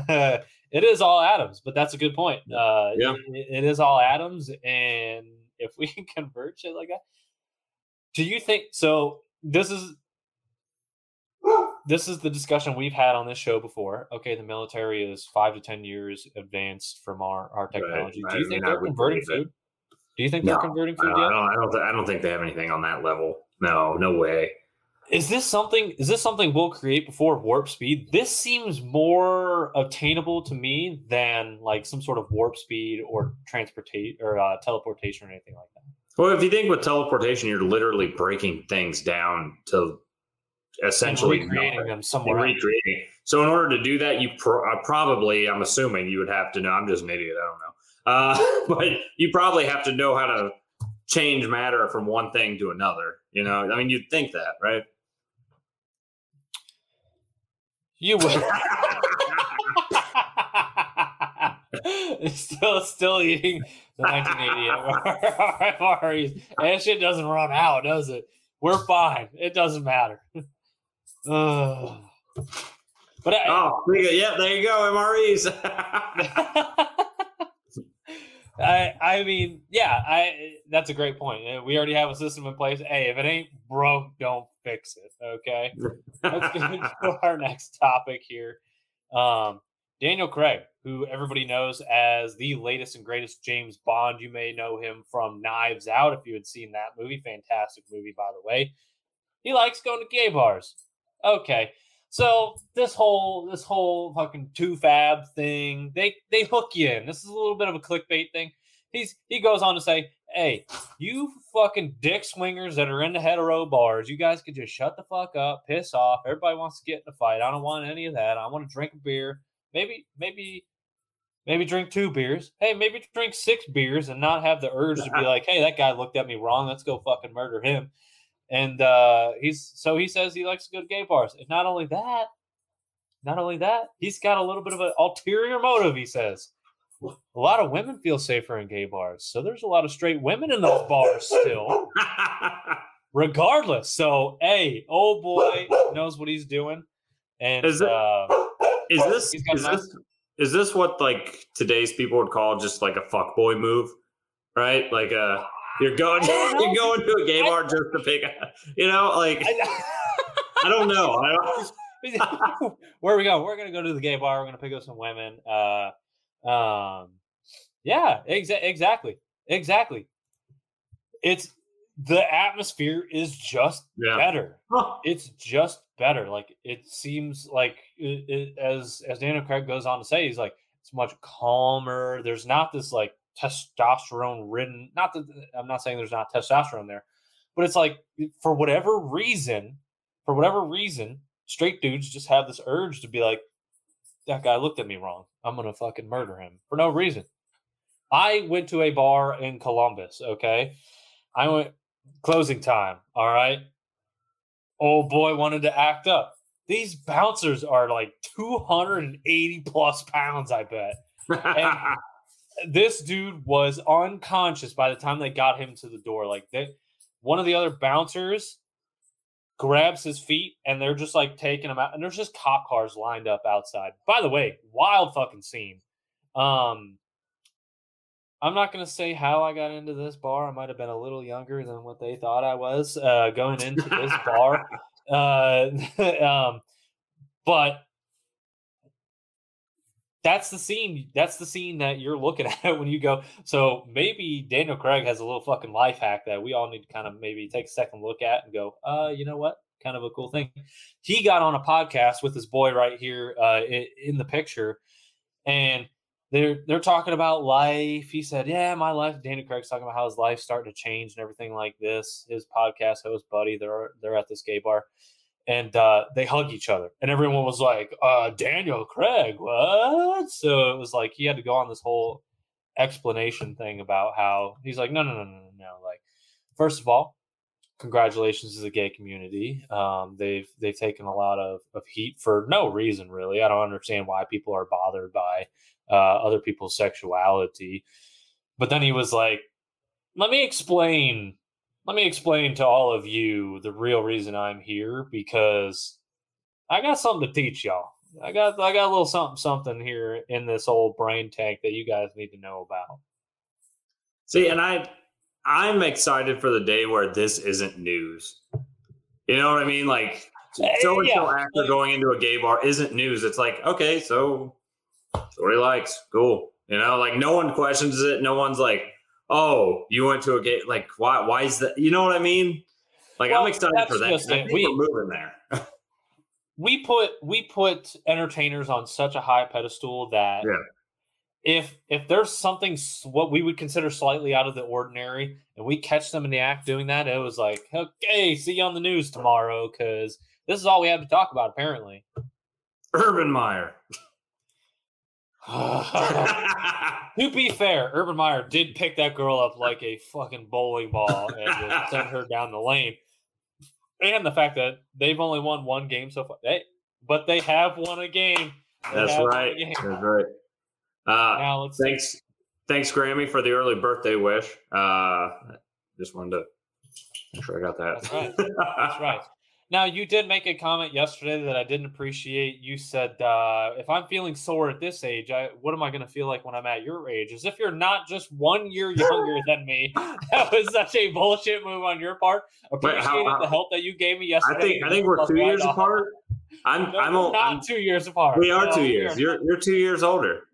Uh, <laughs> it is all atoms, but that's a good point. Uh, Yeah. it- it is all atoms, and if we can <laughs> convert shit like that, do you think so? This is this is the discussion we've had on this show before. Okay, the military is five to ten years advanced from our our technology. I do you mean, think I they're converting food? Do you think they're converting food don't, I don't, I don't, th- I don't think they have anything on that level. No, no way. Is this something? Is this something we'll create before warp speed? This seems more attainable to me than like some sort of warp speed or transportation or uh, teleportation or anything like that. Well, if you think with teleportation, you're literally breaking things down to essentially and recreating nothing. them somewhere. recreating. So in order to do that, you pro- uh, probably, I'm assuming you would have to know. I'm just an idiot. I don't know. Uh, <laughs> but you probably have to know how to change matter from one thing to another. You know, I mean, you'd think that, right? You would. <laughs> <laughs> still, still eating the 1988 MREs. That shit doesn't run out, does it? We're fine. It doesn't matter. But I, Oh, there you go. yeah, there you go, MREs. <laughs> I, I mean, yeah, I. That's a great point. Uh, We already have a system in place. Hey, if it ain't broke, don't fix it. Okay. Let's get <laughs> into our next topic here. Um, Daniel Craig, who everybody knows as the latest and greatest James Bond. You may know him from Knives Out if you had seen that movie. Fantastic movie, by the way. He likes going to gay bars. Okay. So this whole this whole fucking two fab thing, they they hook you in. This is a little bit of a clickbait thing. He's he goes on to say, Hey, you fucking dick swingers that are in the hetero bars, you guys could just shut the fuck up, piss off. Everybody wants to get in a fight. I don't want any of that. I want to drink a beer. Maybe, maybe, maybe drink two beers. Hey, maybe drink six beers and not have the urge to be <laughs> like, hey, that guy looked at me wrong. Let's go fucking murder him. And uh he's so he says he likes to go to gay bars. And not only that, not only that, he's got a little bit of an ulterior motive, he says. A lot of women feel safer in gay bars. So there's a lot of straight women in those bars still <laughs> regardless. So, hey, old boy knows what he's doing, and Is it- uh, is this is nice- this is this what like today's people would call just like a fuck boy move, right? Like uh you're going <laughs> you're going to a gay bar just to pick, up, you know, like I don't know. I don't, <laughs> <laughs> where are we going? We're gonna go to the gay bar. We're gonna pick up some women. Uh, um, yeah, exa- exactly, exactly. It's the atmosphere is just yeah. better. it's just better. Like it seems like it, it, as as Daniel Craig goes on to say, he's like it's much calmer. There's not this like testosterone ridden. Not that I'm not saying there's not testosterone there, but it's like for whatever reason, for whatever reason, straight dudes just have this urge to be like, that guy looked at me wrong. I'm gonna fucking murder him for no reason. I went to a bar in Columbus. Okay, I went closing time. All right old boy wanted to act up. These bouncers are like 280 plus pounds, I bet. <laughs> This dude was unconscious by the time they got him to the door. Like they, one of the other bouncers grabs his feet and they're just like taking him out. And there's just cop cars lined up outside. By the way, wild fucking scene. Um, I'm not gonna say how I got into this bar. I might have been a little younger than what they thought I was uh, going into this bar. <laughs> Uh, <laughs> um, but that's the scene. That's the scene that you're looking <laughs> at when you go. So maybe Daniel Craig has a little fucking life hack that we all need to kind of maybe take a second look at and go, uh, you know what? Kind of a cool thing. He got on a podcast with his boy right here uh, in, the picture, and they're they're talking about life. He said, "Yeah, my life." Daniel Craig's talking about how his life's starting to change and everything like this. His podcast host buddy, they're they're at this gay bar, and uh, they hug each other, and everyone was like, uh, "Daniel Craig, what?" So it was like he had to go on this whole explanation thing about how he's like, "No, no, no, no, no, no." Like, first of all, congratulations to the gay community. Um, they've they've taken a lot of, of heat for no reason, really. I don't understand why people are bothered by uh, other people's sexuality. But then he was like, "Let me explain. Let me explain to all of you the real reason I'm here because I got something to teach y'all. I got I got a little something something here in this old brain tank that you guys need to know about." See, and I I'm excited for the day where this isn't news. You know what I mean? Like eh, so and so actor going into a gay bar isn't news. It's like, okay, so what he likes. Cool. You know, like no one questions it. No one's like, oh, you went to a game. Like, why? Why is that? You know what I mean? Like, Well, I'm excited for that. just 'cause I think We- we're moving there. <laughs> we put we put entertainers on such a high pedestal that Yeah. if if there's something what we would consider slightly out of the ordinary and we catch them in the act doing that it was like okay see you on the news tomorrow because this is all we have to talk about apparently Urban Meyer. <laughs> <laughs> to be fair urban meyer did pick that girl up like a fucking bowling ball and <laughs> sent her down the lane and the fact that they've only won one game so far hey, but they have won a game They That's right. game. That's right. Uh, now let's thanks, thanks, Grammy, for the early birthday wish. Uh, just wanted to make sure I got that. That's right. <laughs> That's right. Now you did make a comment yesterday that I didn't appreciate. You said, uh, "If I'm feeling sore at this age, I, what am I going to feel like when I'm at your age?" As if you're not just one year younger <laughs> than me. <laughs> That was such a bullshit move on your part. Appreciated how- the help that you gave me I yesterday. think I think we're two years off. apart. I'm No, I'm, old, not I'm two years apart. we are No, two years. You're you're two years older.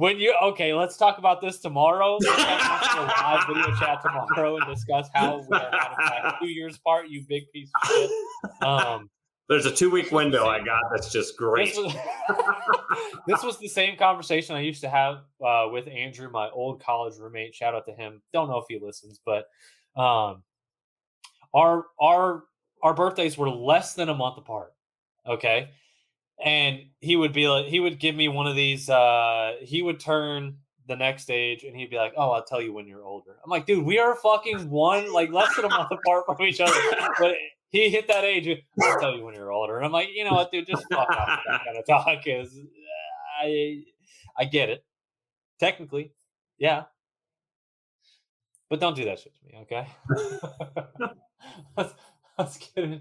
When you okay, let's talk about this tomorrow. Let's have a live video chat tomorrow and discuss how we are in fact two years apart. You big piece of shit. Um, There's a two week window I got that's just great. This was, <laughs> this was the same conversation I used to have uh, with Andrew, my old college roommate. Shout out to him. Don't know if he listens, but um, our our our birthdays were less than a month apart. Okay, and he would be like, he would give me one of these. Uh, he would turn the next age, and he'd be like, "Oh, I'll tell you when you're older." I'm like, "Dude, we are fucking one like less than a month apart from each other." But he hit that age. I'll tell you when you're older. And I'm like, you know what, dude, just fuck off that kind of talk. Because I, I get it. Technically, yeah. But don't do that shit to me, okay? <laughs> let's, let's get in,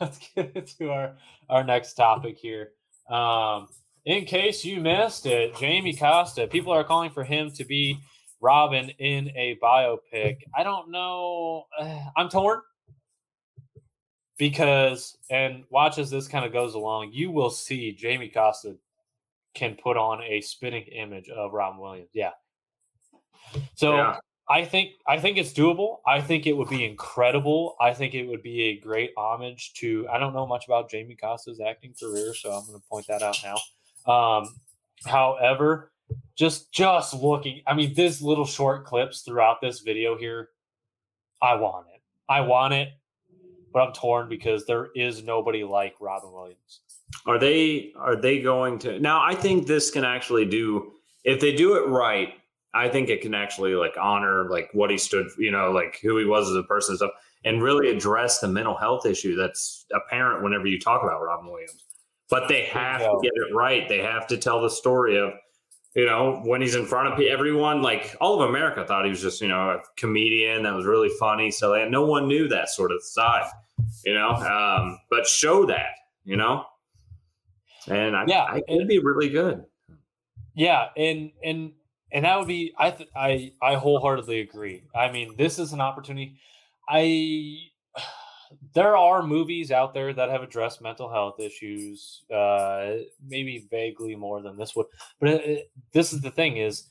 let's get into our our next topic here. Um, in case you missed it, Jamie Costa. People are calling for him to be Robin in a biopic. I don't know. <sighs> I'm torn because and watch as this kind of goes along you will see jamie costa can put on a spinning image of robin williams yeah so Yeah. I think i think it's doable i think it would be incredible i think it would be a great homage to i don't know much about jamie costa's acting career so i'm going to point that out now um however just just looking i mean this little short clips throughout this video here i want it i want it but I'm torn because there is nobody like Robin Williams. Are they are they going to now? I think this can actually do if they do it right. I think it can actually like honor like what he stood, you know, like who he was as a person and stuff, and really address the mental health issue that's apparent whenever you talk about Robin Williams. But they have to get it right. They have to tell the story of, you know, when he's in front of everyone. Like all of America thought he was just, you know, a comedian that was really funny. So they, no one knew that sort of side, you know. Um, but show that, you know. And I, Yeah, I it'd be really good. Yeah, and and and that would be I th- I I wholeheartedly agree. I mean, this is an opportunity. I <sighs> there are movies out there that have addressed mental health issues, uh, maybe vaguely more than this would. But it, it- this is the thing: is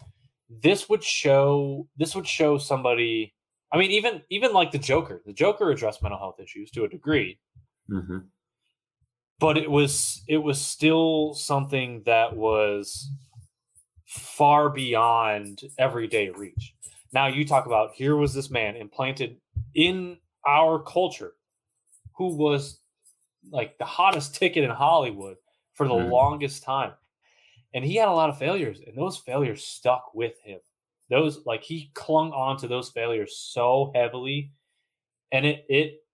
this would show this would show somebody. I mean, even even like the Joker. The Joker addressed mental health issues to a degree, Mm-hmm. but it was it was still something that was far beyond everyday reach. Now you talk about here was this man implanted in our culture who was like the hottest ticket in Hollywood for the Mhm. longest time. And he had a lot of failures and those failures stuck with him. Those like he clung on to those failures so heavily and it it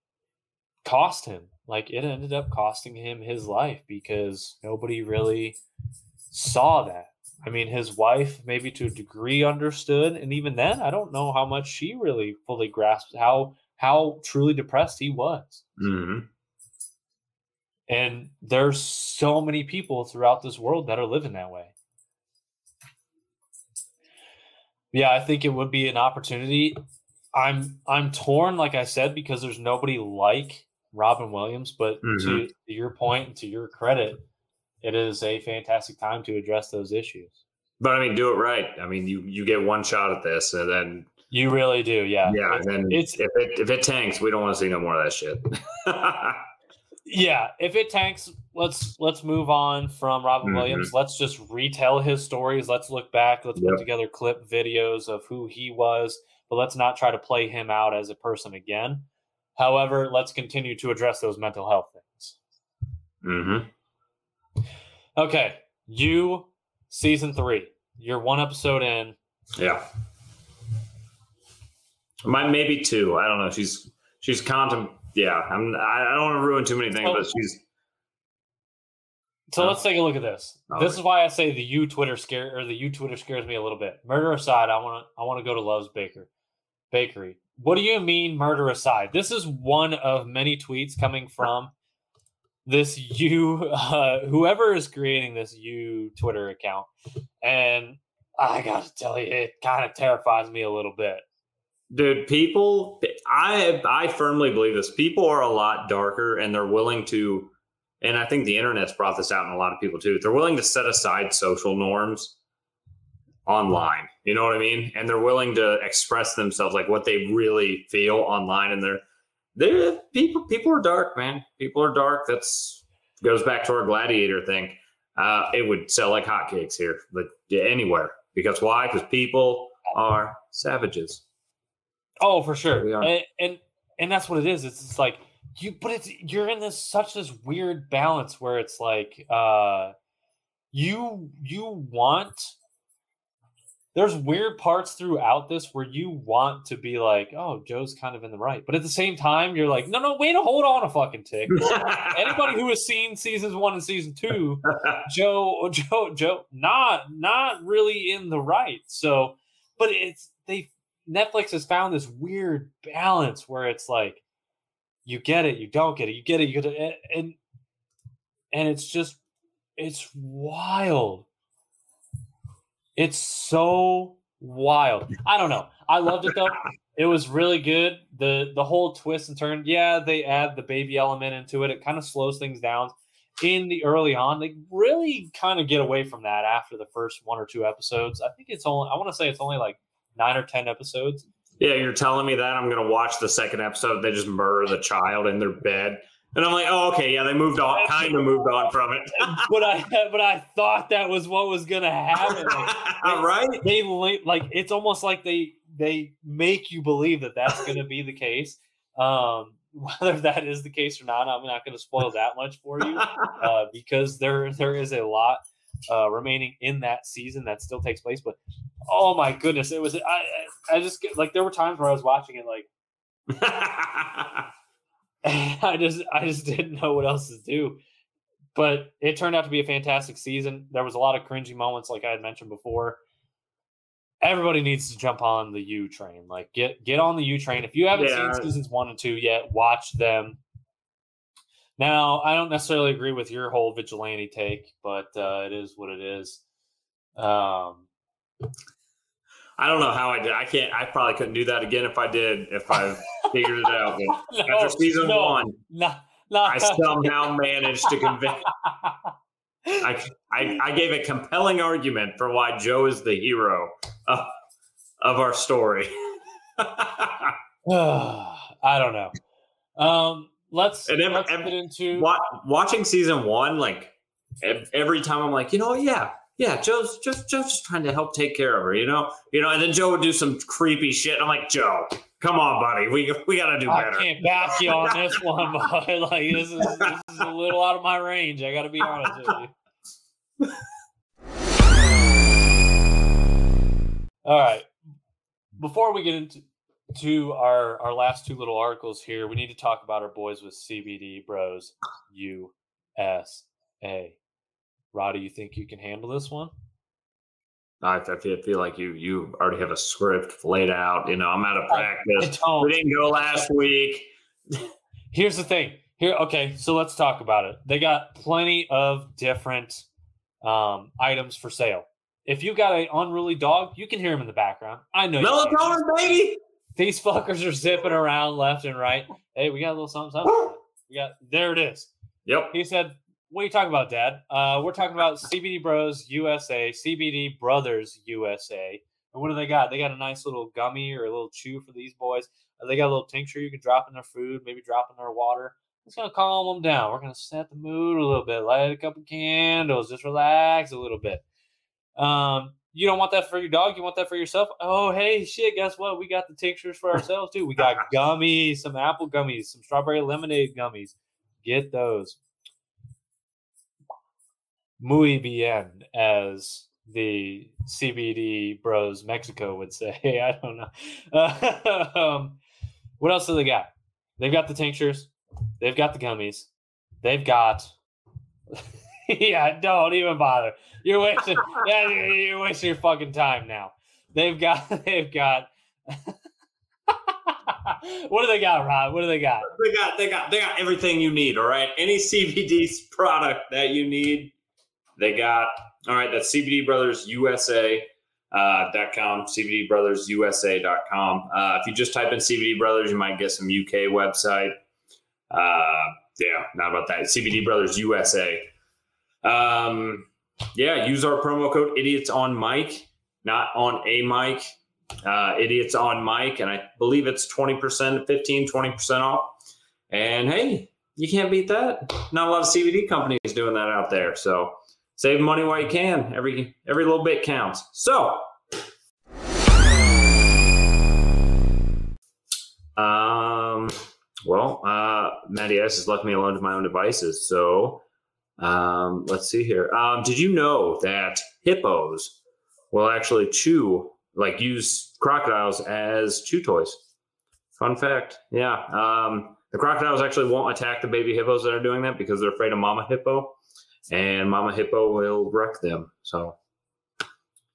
cost him. Like it ended up costing him his life because nobody really saw that. I mean, his wife maybe to a degree understood, and even then, I don't know how much she really fully grasped how how truly depressed he was. Mm-hmm. And there's so many people throughout this world that are living that way. Yeah, I think it would be an opportunity. I'm I'm torn, like I said, because there's nobody like Robin Williams. But to, to your point and to your credit, it is a fantastic time to address those issues. But I mean, do it right. I mean, you you get one shot at this, and then You really do, yeah. Yeah, It's- and then it's if it if it tanks, we don't want to see no more of that shit. <laughs> yeah. If it tanks, let's let's move on from Robin Mhm. Williams. Let's just retell his stories. Let's look back. Let's Yep. put together clip videos of who he was, but let's not try to play him out as a person again. However, let's continue to address those mental health things. hmm Okay, you season three. You're one episode in. Yeah. Might maybe two. I don't know. She's she's contem. Yeah, I'm. I don't want to ruin too many things, Oh. but she's. So Oh. let's take a look at this. This is why I say the you Twitter scare or the you Twitter scares me a little bit. Murder aside, I want to I want to go to Love's Baker Bakery. What do you mean murder aside? This is one of many tweets coming from this you <laughs> uh, whoever is creating this you Twitter account, and I got to tell you, it kind of terrifies me a little bit. Dude, people, I I firmly believe this. People are a lot darker, and they're willing to, and I think the internet's brought this out in a lot of people too. They're willing to set aside social norms online. You know what I mean? And they're willing to express themselves like what they really feel online. And they're they're people. People are dark, man. People are dark. That's goes back to our gladiator thing. Uh, it would sell like hotcakes here, but anywhere. Because why? Because people are savages. Oh, for sure. we are. And, and and that's what it is. It's just like you but it's you're in this such this weird balance where it's like uh you you want there's weird parts throughout this where you want to be like, oh, Joe's kind of in the right. But at the same time, you're like, no, no, wait, hold on a fucking tick. <laughs> Anybody who has seen seasons one and season two, Joe, Joe, Joe, not not really in the right. So, but it's they Netflix has found this weird balance where it's like you get it, you don't get it, you get it, you get it, and and, and it's just it's wild. It's so wild. I don't know. I loved it though. It was really good. the The whole twist and turn. Yeah, they add the baby element into it. It kind of slows things down in the early on. They really kind of get away from that after the first one or two episodes. I think it's only. I want to say it's only like nine or ten episodes. Yeah, you're telling me that I'm gonna watch the second episode. They just murder the child in their bed, and I'm like, oh, okay, yeah, they moved on, kind of moved on from it, <laughs> but I but I thought that was what was gonna happen. Like, <laughs> right? they like it's almost like they they make you believe that that's going to be the case. Um, <laughs> whether that is the case or not, I'm not going to spoil that much for you uh, because there there is a lot uh, remaining in that season that still takes place. But oh my goodness, it was I I just like there were times where I was watching it like <laughs> I just I just didn't know what else to do. But it turned out to be a fantastic season. There was a lot of cringy moments, like I had mentioned before. Everybody needs to jump on the U train. Like get get on the U train. If you haven't Yeah. seen seasons one and two yet, watch them. Now, I don't necessarily agree with your whole vigilante take, but uh, it is what it is. Um, I don't know how I did. I can't. I probably couldn't do that again if I did. If I figured it out. But <laughs> no, after season no, one, not I somehow managed to convince. <laughs> I, I I gave a compelling argument for why Joe is the hero of, of our story. <laughs> <sighs> I don't know. Um, let's, And ev- let's get into Wa- watching season one, like every time I'm like, you know, yeah, yeah, Joe's just Joe's just trying to help take care of her, you know, you know, and then Joe would do some creepy shit. I'm like, Joe, come on, buddy, we we got to do better. I can't back you on this <laughs> one, but <laughs> like this is this is a little out of my range. I got to be honest with you. All right. Before we get into to our our last two little articles here, we need to talk about our boys with CBD Bros USA. Roddy, you think you can handle this one? I, I feel, feel like you you already have a script laid out. You know, I'm out of practice. We didn't go last week. <laughs> Here's the thing. Here, okay, so let's talk about it. They got plenty of different um, items for sale. If you got an unruly dog, you can hear him in the background. I know. Melatonin, baby. These fuckers are zipping around left and right. Hey, we got a little something. something. <gasps> We got there. It is. Yep. He said, "What are you talking about, Dad? Uh, we're talking about CBD Bros USA, CBD Brothers USA, And what do they got? They got a nice little gummy or a little chew for these boys. Uh, They got a little tincture you can drop in their food, maybe drop in their water. It's gonna calm them down. We're gonna set the mood a little bit, light a couple candles, just relax a little bit. Um, you don't want that for your dog. You want that for yourself. Oh, hey, shit! Guess what? We got the tinctures for ourselves too. We got <laughs> gummies, some apple gummies, some strawberry lemonade gummies. Get those. Muy bien, as the CBD Bros Mexico would say. <laughs> I don't know. <laughs> um, what else do they got? They've got the tinctures. They've got the gummies. They've got. <laughs> yeah, don't even bother. You're wasting. yeah, you're wasting your fucking time now. They've got. They've got. what do they got, Rod? What do they got? They got they got they got everything you need. All right, any CBD product that you need, they got. All right, that's CBD Brothers USA. Uh, com cbdbrothersusa.com uh, if you just type in cbd brothers you might get some uk website. Uh, yeah not about that. Cbd brothers usa um, yeah use our promo code idiots on mic not on a mic. Uh, idiots on mic and i believe it's 20% 15 20% off. And hey you can't beat that. Not a lot of cbd companies doing that out there so save money while you can. Every every little bit counts. So um well uh matty s has left me alone to my own devices. So um let's see here. Um did you know that hippos will actually chew like use crocodiles as chew toys? Fun fact. Yeah um the crocodiles actually won't attack the baby hippos that are doing that because they're afraid of mama hippo and mama hippo will wreck them. So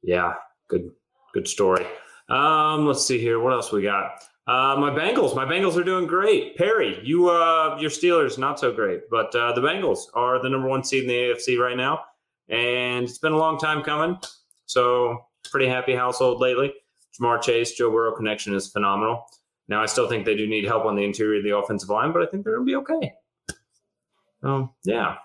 yeah good good story. Um let's see here. What else we got? Uh my bengals. My bengals are doing great. Perry you uh your steelers not so great. But uh the bengals are the number one seed in the afc right now. And it's been a long time coming. So pretty happy household lately. Ja'Marr chase joe burrow connection is phenomenal. Now i still think they do need help on the interior of the offensive line but i think they're gonna be okay. Um yeah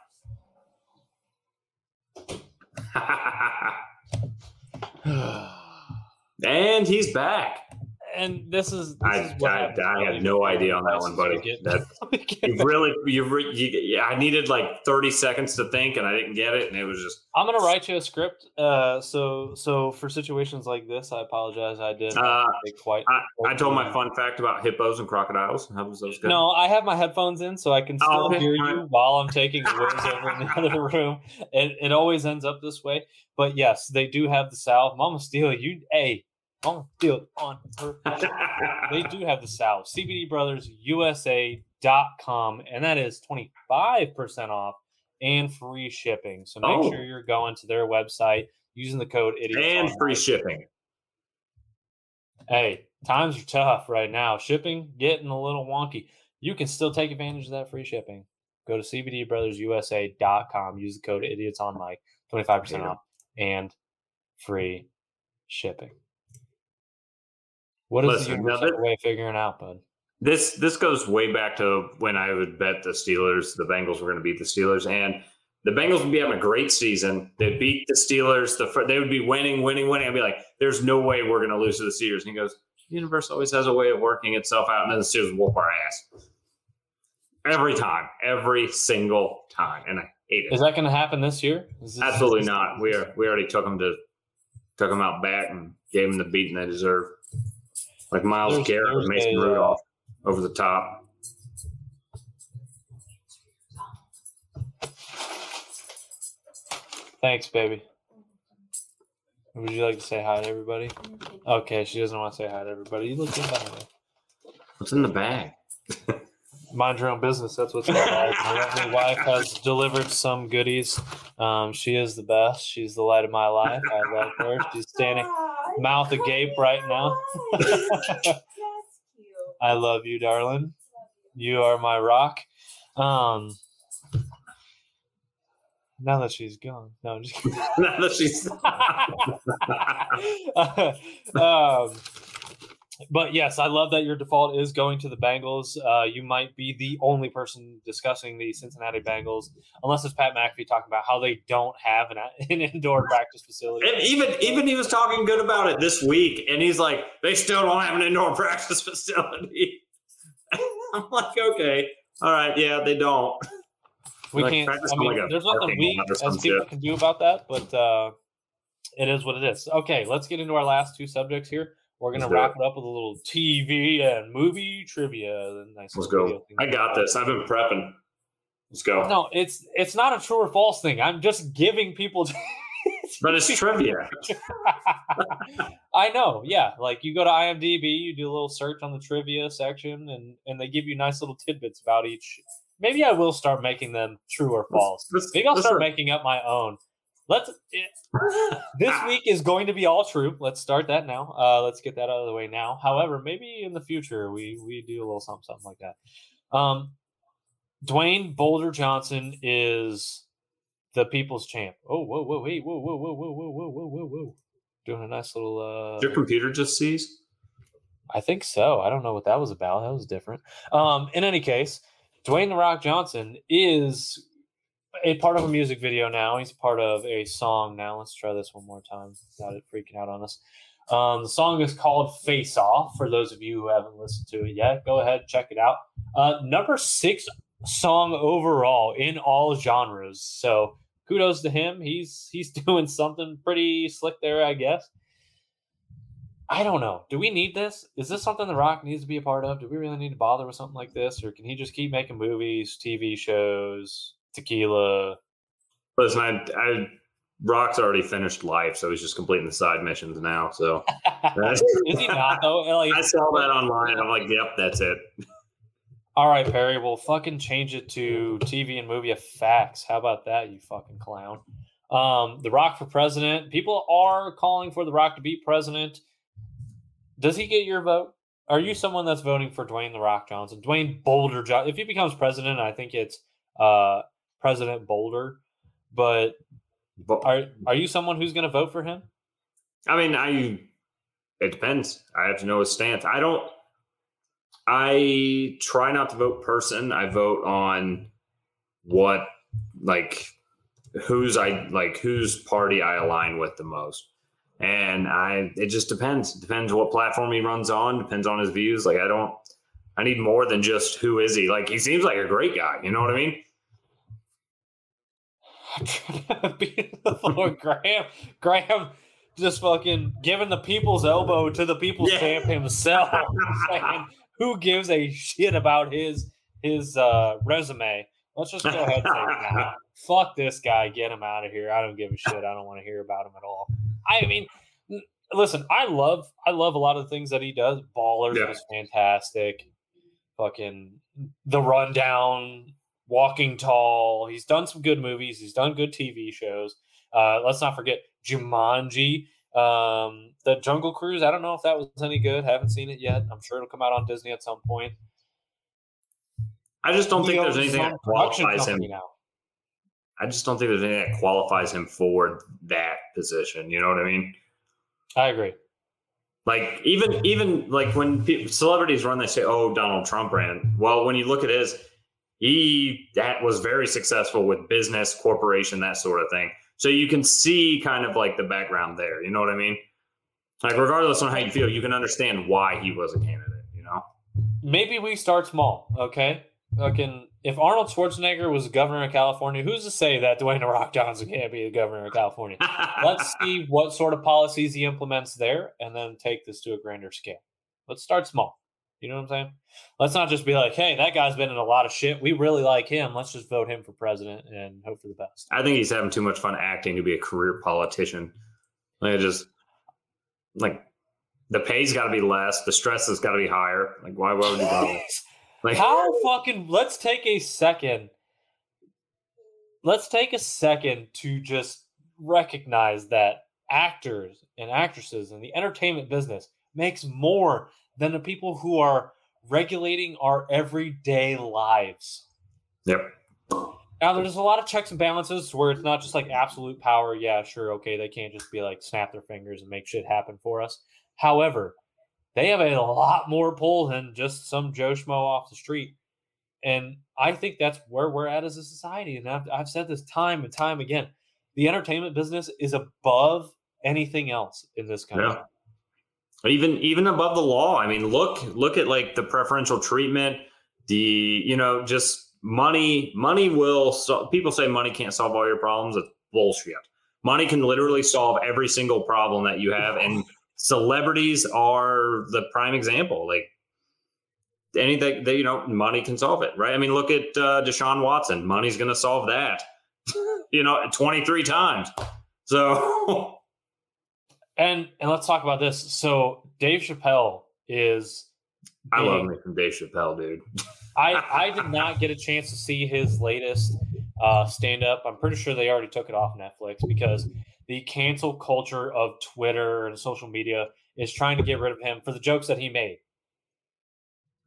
<sighs> and he's back. And this is, this I, is I, I had no idea on that one, buddy. That <laughs> you really, you, re, you, yeah, I needed like thirty seconds to think, and I didn't get it, and it was just. I'm gonna write you a script. Uh, so so for situations like this, I apologize. I did Uh, quite. I told my fun fact about hippos and crocodiles. How was those good? No, I have my headphones in, so I can Oh, still okay. hear you while I'm taking <laughs> whiz over in the other room. It it always ends up this way. But yes, they do have the salve. Mama Steele, you hey, Mama Steele on her. <laughs> they do have the salve. CBDbrothersusa.com, and that is 25% off and free shipping. So make Oh. sure you're going to their website using the code idiot and free shipping. Hey, times are tough right now. Shipping getting a little wonky. You can still take advantage of that free shipping. Go to cbdbrothersusa.com. Use the code idiots on mic, 25% Yeah. off and free shipping. What is Listen, the universal way of figuring out, bud? This this goes way back to when I would bet the Steelers, the Bengals were going to beat the Steelers, and the Bengals would be having a great season. They'd beat the Steelers. The they would be winning, winning, winning. I'd be like, "There's no way we're going to lose to the Steelers." And he goes, "The universe always has a way of working itself out," and then the Steelers whoop our ass every time, every single time, and I hate it. Is that going to happen this year? Is this- Absolutely is this- not. We are we already took them to took them out back and gave them the beating they deserve. Like Myles There's- Garrett there's Mason a, Rudolph over the top. Thanks, baby. Would you like to say hi to everybody? Okay, she doesn't want to say hi to everybody. You look good by the way. What's in the bag? <laughs> Mind your own business. That's what's going on. My wife has delivered some goodies. Um, she is the best. She's the light of my life. I love her. She's standing mouth agape right now. <laughs> I love you, darling. You are my rock. Um, now that she's gone. No, I'm just <laughs> kidding. now that she's <laughs> um, But yes, I love that your default is going to the Bengals. Uh, you might be the only person discussing the Cincinnati Bengals, unless it's Pat McAfee talking about how they don't have an, <laughs> an indoor practice facility. And even even he was talking good about it this week, and he's like, they still don't have an indoor <laughs> practice facility. <laughs> I'm like, okay, all right, yeah, they don't. we like, can't. practice I mean, like, there's nothing we as people can do about that, but uh, it is what it is. Okay, let's get into our last two subjects here. We're gonna Let's wrap it up with a little TV and movie trivia. Nice Let's go. I got this. I've been prepping. Let's go. No, it's it's not a true or false thing. I'm just giving people. <laughs> But it's trivia. I know, yeah. Like you go to IMDb, you do a little search on the trivia section, and and they give you nice little tidbits about each. Maybe I will start making them true or false. Let's- Maybe I'll let's- start making up my own. Let's. <laughs> This week is going to be all true. Let's start that now. Uh, let's get that out of the way now. However, maybe in the future we we do a little something something like that. Um, Dwayne Boulder Johnson is the people's champ. Oh, whoa, whoa, wait, whoa, whoa, whoa, whoa, whoa, whoa, whoa, whoa, whoa. Doing a nice little. uh Your computer just sees. I think so. I don't know what that was about. That was different. Um, in any case, Dwayne the Rock Johnson is a part of a music video now. He's part of a song now. Let's try this one more time without it freaking out on us. Um, the song is called Face Off. For those of you who haven't listened to it yet, go ahead check it out. Uh, number six song overall in all genres. So kudos to him. He's he's <laughs> doing something pretty slick there, I guess. I don't know. Do we need this? Is this something The Rock needs to be a part of? Do we really need to bother with something like this, or can he just keep making movies, TV shows, tequila? Listen, I, I Rock's already finished life, so he's just completing the side missions now. So <laughs> Is he not though? Like, I saw that online. I'm like, yep, that's it. all right, Perry, we'll fucking change it to TV and movie effects. How about that, you fucking clown? Um, the Rock for president. People are calling for The Rock to be president. Does he get your vote? Are you someone that's voting for Dwayne The Rock Johnson? Dwayne Boulder Johnson. If he becomes president, I think it's uh, President Boulder. But But, are are you someone who's going to vote for him? I mean, I it depends. I have to know his stance. I don't. I try not to vote person. I vote on what like who's I like whose party I align with the most. And I it just depends. Depends what platform he runs on, depends on his views. Like I don't I need more than just who is he. Like he seems like a great guy, you know what I mean? <laughs> Lord <laughs> Graham, Graham, just fucking giving the people's elbow to the people's Yeah. champ himself. <laughs> saying, who gives a shit about his his uh, resume? Let's just go ahead and say, nah, fuck this guy, get him out of here. I don't give a shit. I don't want to hear about him at all. I mean, listen, I love I love a lot of the things that he does. Ballers Yeah. was fantastic. Fucking the rundown, Walking Tall. He's done some good movies. He's done good TV shows. Uh, let's not forget Jumanji. Um, the Jungle Cruise. I don't know if that was any good. Haven't seen it yet. I'm sure it'll come out on Disney at some point. I just don't He think there's anything that qualifies him now. I just don't think there's anything that qualifies him for that position. You know what I mean? I agree. Like even even like when celebrities run, they say, "Oh, Donald Trump ran." Well, when you look at his, he that was very successful with business, corporation, that sort of thing. So you can see kind of like the background there. You know what I mean? Like regardless on how you feel, you can understand why he was a candidate. You know? Maybe we start small, okay? Fucking if Arnold Schwarzenegger was governor of California, who's to say that Dwayne The Rock Johnson can't be the governor of California? <laughs> Let's see what sort of policies he implements there and then take this to a grander scale. Let's start small. You know what I'm saying? Let's not just be like, hey, that guy's been in a lot of shit. We really like him. Let's just vote him for president and hope for the best. I think he's having too much fun acting to be a career politician. Like just like the pay's got to be less, the stress has got to be higher. Like why, why would you bother? <laughs> Like How fucking let's take a second. Let's take a second to just recognize that actors and actresses in the entertainment business makes more than the people who are regulating our everyday lives. Yep. Now there's a lot of checks and balances where it's not just like absolute power. Yeah, sure, okay, they can't just be like snap their fingers and make shit happen for us. However, they have a lot more pull than just some Joe Schmo off the street. And I think that's where we're at as a society. And I've, I've said this time and time again the entertainment business is above anything else in this country. Yeah. Even even above the law. I mean, look look at like the preferential treatment, the you know just money. Money will. So, people say money can't solve all your problems. It's bullshit. Money can literally solve every single problem that you have, and celebrities are the prime example. Like anything that you know, money can solve it, right? I mean, look at uh, Deshaun Watson. Money's going to solve that. <laughs> you know, twenty three times. So, <laughs> and and let's talk about this. So Dave Chappelle is. I love me from Dave Chappelle, dude. I I did <laughs> not get a chance to see his latest uh, stand up. I'm pretty sure they already took it off Netflix because the cancel culture of Twitter and social media is trying to get rid of him for the jokes that he made.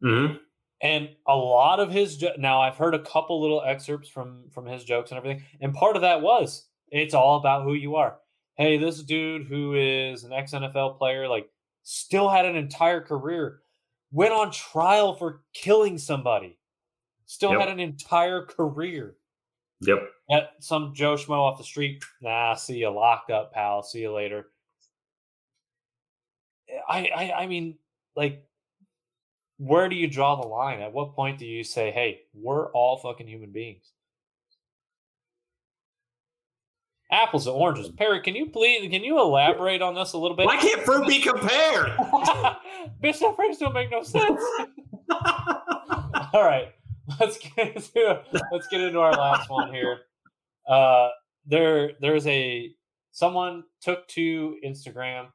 Mm-hmm. And a lot of his jo- now I've heard a couple little excerpts from from his jokes and everything, and part of that was it's all about who you are. Hey, this dude who is an ex NFL player, like still had an entire career, went on trial for killing somebody, still Yep. had an entire career. Yep. At some Joe Schmo off the street, nah, see you locked up, pal. See you later. I, I, I mean, like, where do you draw the line? At what point do you say, "Hey, we're all fucking human beings"? Apples and oranges. Perry, can you please can you elaborate on this a little bit? Why can't fruit be compared? <laughs> Bitch, that phrase don't make no sense. All right, let's get into let's get into our last one here. Uh, there there's a someone took to Instagram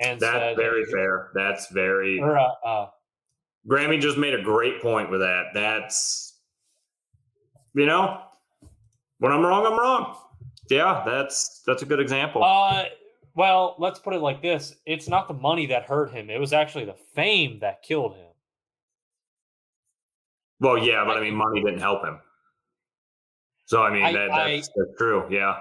and That's said very fair. That's very. Or, uh, uh, Grammy just made a great point with that. That's, you know, when I'm wrong, I'm wrong. Yeah, that's that's a good example. uh, well, let's put it like this: it's not the money that hurt him; it was actually the fame that killed him. well, yeah, but I mean, money didn't help him. So I mean, I- that, I- that's, that's true. Yeah,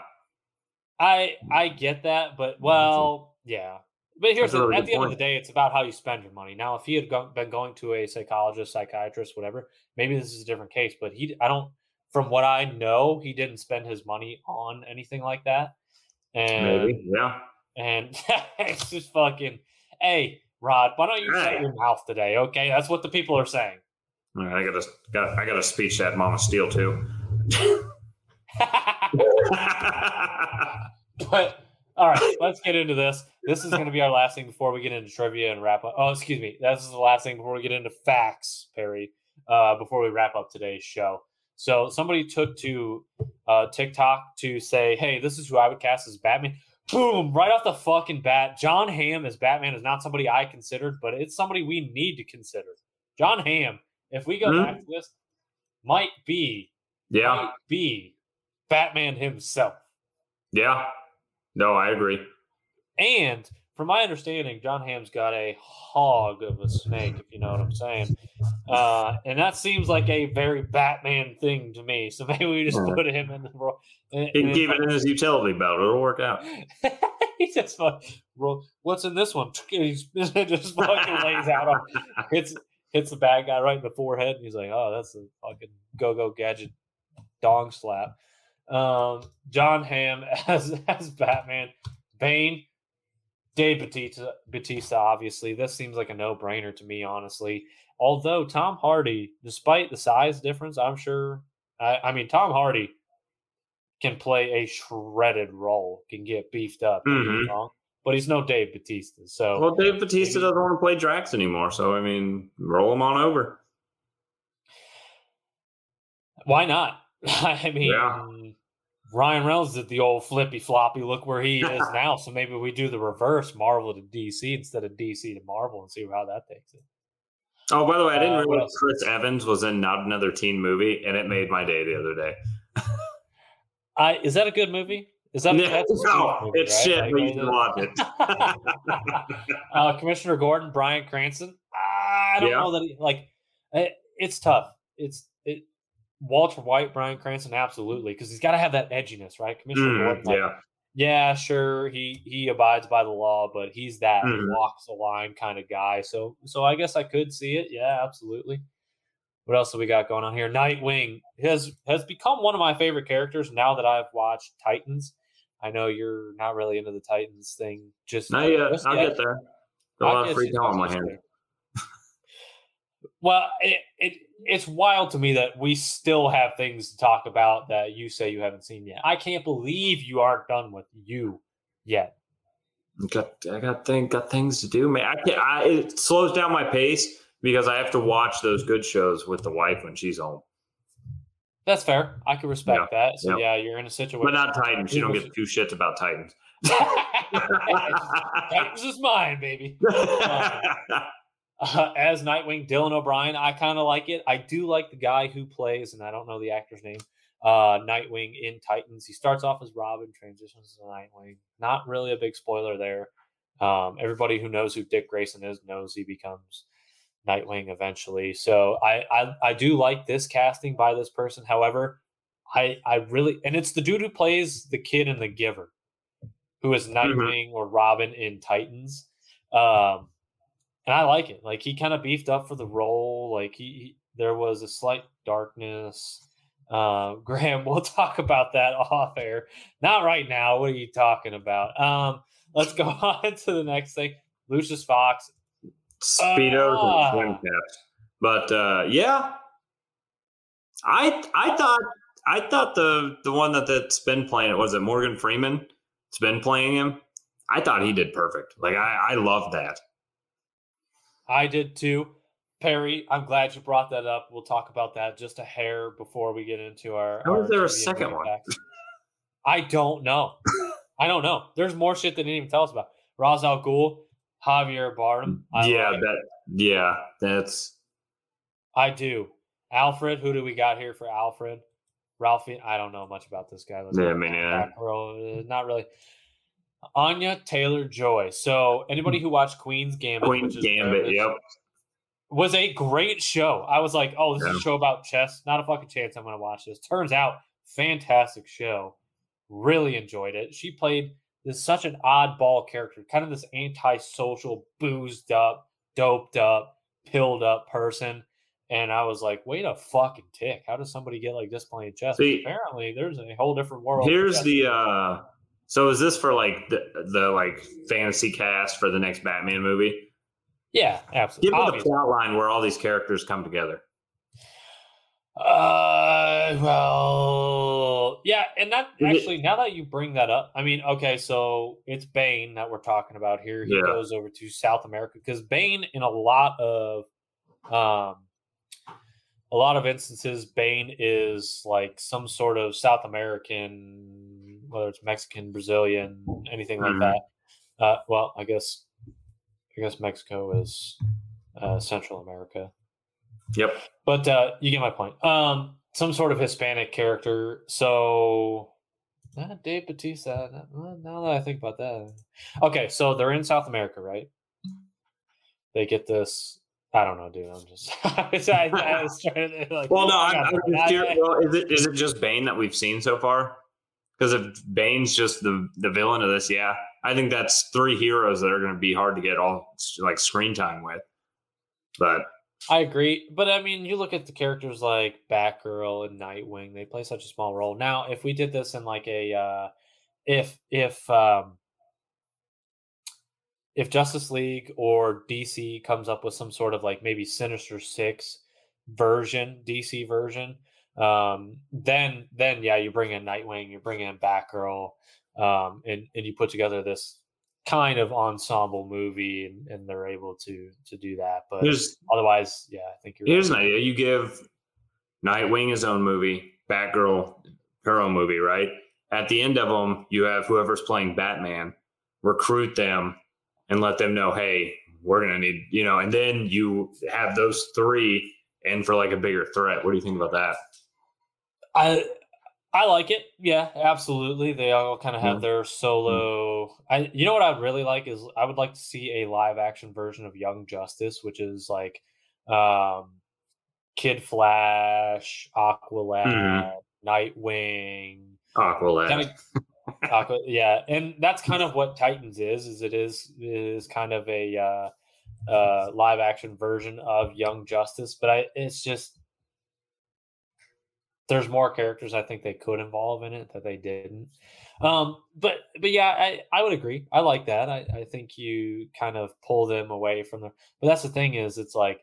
I I get that, but well, yeah. But here's the, at the end of the day, it's about how you spend your money. Now, if he had go, been going to a psychologist, psychiatrist, whatever, maybe this is a different case. But he, I don't, from what I know, he didn't spend his money on anything like that. And maybe. Yeah. and <laughs> it's just fucking. Hey, Rod, why don't you shut your mouth today? Okay, that's what the people are saying. All right, I got to got I got to speech that Mama Steele too. <laughs> <laughs> But all right, let's get into this. This is going to be our last thing before we get into trivia and wrap up. Oh, excuse me. This is the last thing before we get into facts, Perry. Uh, before we wrap up today's show. So somebody took to uh, TikTok to say, "Hey, this is who I would cast as Batman." Boom! Right off the fucking bat, John Hamm as Batman is not somebody I considered, but it's somebody we need to consider. John Hamm, if we go Mhm. back to this, might be yeah, might be Batman himself. yeah. No, I agree. And from my understanding, John Hamm's got a hog of a snake, if you know what I'm saying. Uh, and that seems like a very Batman thing to me. So <laughs> maybe we just put him in the role. and- He can keep it in his utility belt. It'll work out. <laughs> he just roll. What's in this one? <laughs> He's just fucking lays out on hits hits the bad guy right in the forehead. And he's like, "Oh, that's a fucking go go gadget dong slap." Um, John Ham as as Batman, Bane, Dave Batista, Batista. Obviously, this seems like a no brainer to me. Honestly, although Tom Hardy, despite the size difference, I'm sure. I, I mean, Tom Hardy can play a shredded role, can get beefed up. don't get me Mhm. wrong, but he's no Dave Batista. So Well, Dave Batista Maybe- doesn't want to play Drax anymore, so I mean, roll him on over. why not? <laughs> I mean, Yeah. Ryan Reynolds did the old flippy floppy. Look where he <laughs> is now. So maybe we do the reverse, Marvel to DC instead of DC to Marvel, and see how that takes it. Oh, by the way, I didn't Uh, realize? Chris Evans was in Not Another Teen Movie, and it made my day the other day. I is that a good movie? Is that <laughs> No, no, movie, it's right? shit, Like, but you watch it? <laughs> uh, Commissioner Gordon, Bryan Cranston. I don't Yeah. know that he, like it, it's tough. It's it. Walter White, Bryan Cranston, absolutely, because he's got to have that edginess, right? Commissioner Mm, Gordon, like, yeah, yeah, sure, he he abides by the law, but he's that Mhm. walks the line kind of guy. So so I guess I could see it. Yeah, absolutely. What else do we got going on here? Nightwing has has become one of my favorite characters now that I've watched Titans. I know you're not really into the Titans thing. Just Not yet. just I'll yet. get there. Got a lot of free time on my there. <laughs> Well, it, it it's wild to me that we still have things to talk about that you say you haven't seen yet. I can't believe you aren't done with you yet. Got I got thing got things to do, man. I can't. I, it slows down my pace because I have to watch those good shows with the wife when she's home. That's fair. I can respect that. So yeah. yeah, you're in a situation. But not Titans. She don't give two shits about Titans. <laughs> Titans is mine, baby. <laughs> Uh, as Nightwing, Dylan O'Brien, I kind of like it. I do like the guy who plays, and I don't know the actor's name, uh, Nightwing in Titans. He starts off as Robin, transitions to Nightwing. Not really a big spoiler there. Um, everybody who knows who Dick Grayson is knows he becomes Nightwing eventually. So I, I I do like this casting by this person. However, I I really and it's the dude who plays the kid in The Giver, who is Nightwing or Robin in Titans. Um, and I like it. Like he kind of beefed up for the role. Like he, he there was a slight darkness. Uh, <laughs> Graham, we'll talk about that <laughs> off air. Not right now. What are you talking about? Um, let's go <laughs> on to the next thing. Lucius Fox. Speedos Ah. and swim caps. But uh, yeah, I I thought I thought the the one that that's been playing it was it Morgan Freeman. It's been playing him. I thought he did perfect. Like I I love that. I did too. Perry, I'm glad you brought that up. We'll talk about that just a hair before we get into our. How is there a second one? I don't know. I don't know. There's more shit they didn't even tell us about. Ra's al Ghul, Javier Bardem. I yeah, like. that yeah, that's I do. Alfred, who do we got here for Alfred? Ralphie, I don't know much about this guy. Let's Yeah, go me with neither. that girl, uh, not really. Anya Taylor Joy. So anybody who watched Queen's Gambit, Queen's which is Gambit. Yep. was a great show. I was like, oh, this is a show about chess. Not a fucking chance I'm going to watch this. Turns out, fantastic show. Really enjoyed it. She played this such an oddball character, kind of this antisocial, boozed up, doped up, pilled up person. And I was like, wait a fucking tick. How does somebody get like this playing chess? See, apparently, there's a whole different world. Here's the uh so is this for like the the like fantasy cast for the next Batman movie? yeah, absolutely. Give me the Obviously. plot line where all these characters come together. Uh, well, yeah, and that actually, now that you bring that up, I mean, okay, so it's Bane that we're talking about here. He Yeah. goes over to South America because Bane, in a lot of, um, a lot of instances, Bane is like some sort of South American, whether it's Mexican, Brazilian, anything like that. Uh, well, I guess, I guess Mexico is uh, Central America Yep. but uh, you get my point. Um, some sort of Hispanic character. So, uh, Dave Batista. uh, Now that I think about that, okay, so they're in South America, right? They get this. I don't know, dude. I'm just. <laughs> I, I was trying to like. Well, no, I'm, I'm just curious. Well, is it is it just Bane that we've seen so far? Because if Bane's just the the villain of this, yeah, I think that's three heroes that are going to be hard to get all like screen time with. But I agree, but I mean, you look at the characters like Batgirl and Nightwing; they play such a small role. Now, if we did this in like a, uh, if if um, if Justice League or DC comes up with some sort of like maybe Sinister Six version, DC version, um, then then yeah, you bring in Nightwing, you bring in Batgirl, um, and and you put together this kind of ensemble movie, and, and they're able to to do that. But here's Otherwise, yeah, I think you're. here's an idea: you give Nightwing his own movie, Batgirl her own movie, right? At the end of them, you have whoever's playing Batman recruit them and let them know, hey, we're gonna need, you know, and then you have those three in for like a bigger threat. What do you think about that? I I like it. Yeah, absolutely. They all kind of have their solo. I you know what I'd really like is I would like to see a live action version of Young Justice, which is like um Kid Flash, Aqualad, Nightwing, Aqualad. kind of Aqua, <laughs> yeah, and that's kind of what Titans is. Is it is is kind of a uh, uh, live action version of Young Justice, but I it's just there's more characters I think they could involve in it that they didn't. Um, but but yeah, I, I would agree. I like that. I, I think you kind of pull them away from the but that's the thing is it's like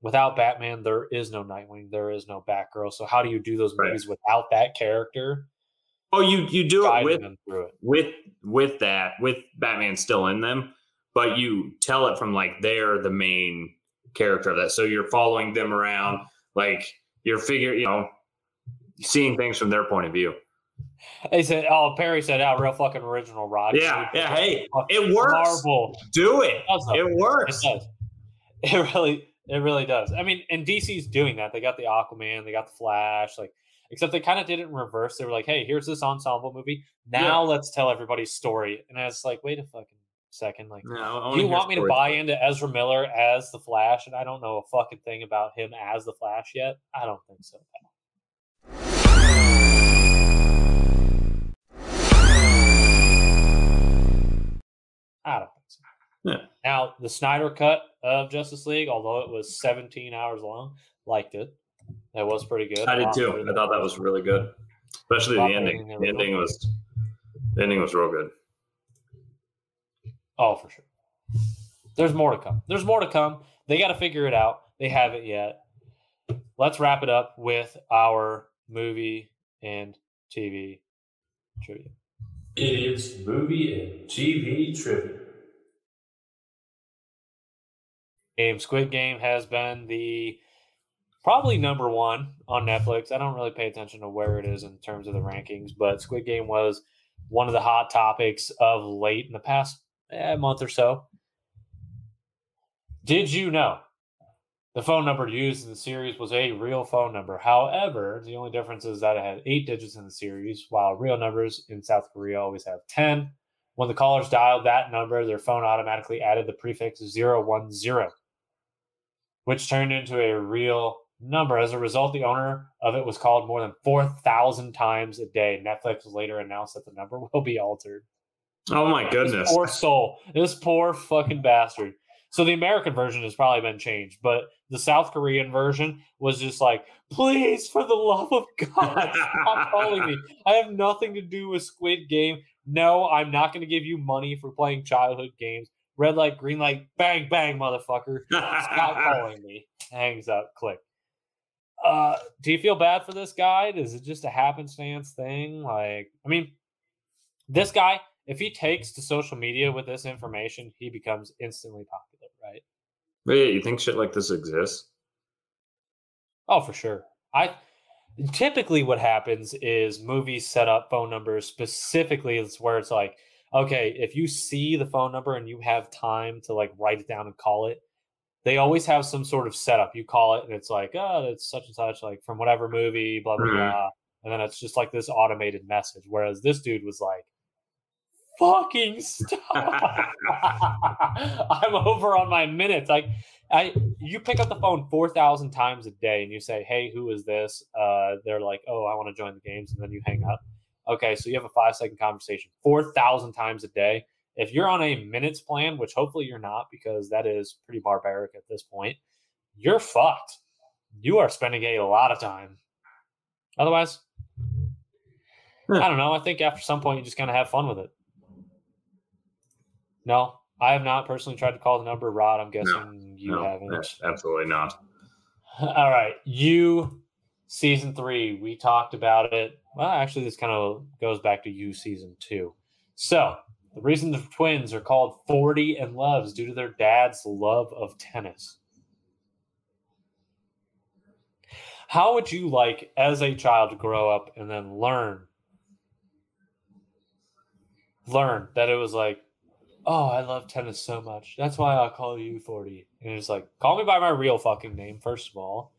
without Batman, there is no Nightwing, there is no Batgirl. So how do you do those Right. movies without that character? Oh, you you do it with it. with with that with Batman still in them, but you tell it from like they're the main character of that. So you're following them around, like you're figure, you know, seeing things from their point of view. They said, "Oh, Perry said, "Oh, real fucking original, Rod." Yeah, yeah. Hey, it works. Marvel. Do it. It. It It works. does. It really, it really does. I mean, and DC's doing that. They got the Aquaman, they got the Flash, like, except they kind of did it in reverse. They were like, "Hey, here's this ensemble movie. Now let's tell everybody's story." And I was like, "Wait a fucking second, like." No, Do you want me to buy into Ezra Miller as the Flash? And I don't know a fucking thing about him as the Flash yet. I don't think so. I don't think so. Yeah. Now, the Snyder cut of Justice League, although it was 17 hours long, liked it. That was pretty good. I did too. I thought that was really good, especially the ending. the ending was the ending was real good. Oh, for sure. There's more to come. There's more to come. They got to figure it out. They haven't yet. Let's wrap it up with our movie and TV trivia. Idiots movie and TV trivia. Game Squid Game has been the probably number one on Netflix. I don't really pay attention to where it is in terms of the rankings, but Squid Game was one of the hot topics of late in the past eh, month or so. Did you know the phone number used in the series was a real phone number? However, the only difference is that it had eight digits in the series, while real numbers in South Korea always have 10. When the callers dialed that number, their phone automatically added the prefix 010 which turned into a real number. As a result, the owner of it was called more than 4,000 times a day. Netflix later announced that the number <laughs> will be altered. Oh my This goodness! poor soul. This poor fucking bastard. So the American version has probably been changed, but the South Korean version was just like, please, for the love of God, stop <laughs> calling me. I have nothing to do with Squid Game. No, I'm not going to give you money for playing childhood games. Red light, green light, bang, bang, motherfucker. Stop <laughs> calling me. Hangs up. Click. Uh, do you feel bad for this guy? Is it just a happenstance thing? Like, I mean, this guy, if he takes to social media with this information, he becomes instantly popular, right? Wait, you think shit like this exists? Oh, for sure. I typically what happens is movies set up phone numbers specifically. It's where it's like, okay, if you see the phone number and you have time to like write it down and call it, they always have some sort of setup. You call it and it's like, oh, it's such and such, like from whatever movie, blah blah Mhm. blah, and then it's just like this automated message. Whereas this dude was like, fucking stop. <laughs> I'm over on my minutes. Like I you pick up the phone 4,000 times a day and you say, "Hey, who is this?" Uh they're like, "Oh, I want to join the games." And then you hang up. Okay, so you have a 5-second conversation 4,000 times a day. If you're on a minutes plan, which hopefully you're not because that is pretty barbaric at this point, you're fucked. You are spending a lot of time. Otherwise, I don't know. I think after some point you just kind of have fun with it. No, I have not personally tried to call the number. Rod, I'm guessing you no, haven't. absolutely not. <laughs> All right, you season three. We talked about it. Well, actually, this kind of goes back to you season two. So the reason the twins are called Forty and Loves due to their dad's love of tennis. How would you like, as a child, to grow up and then learn, learn that it was like, oh, I love tennis so much. That's why I'll call you 40. And it's like, call me by my real fucking name, first of all.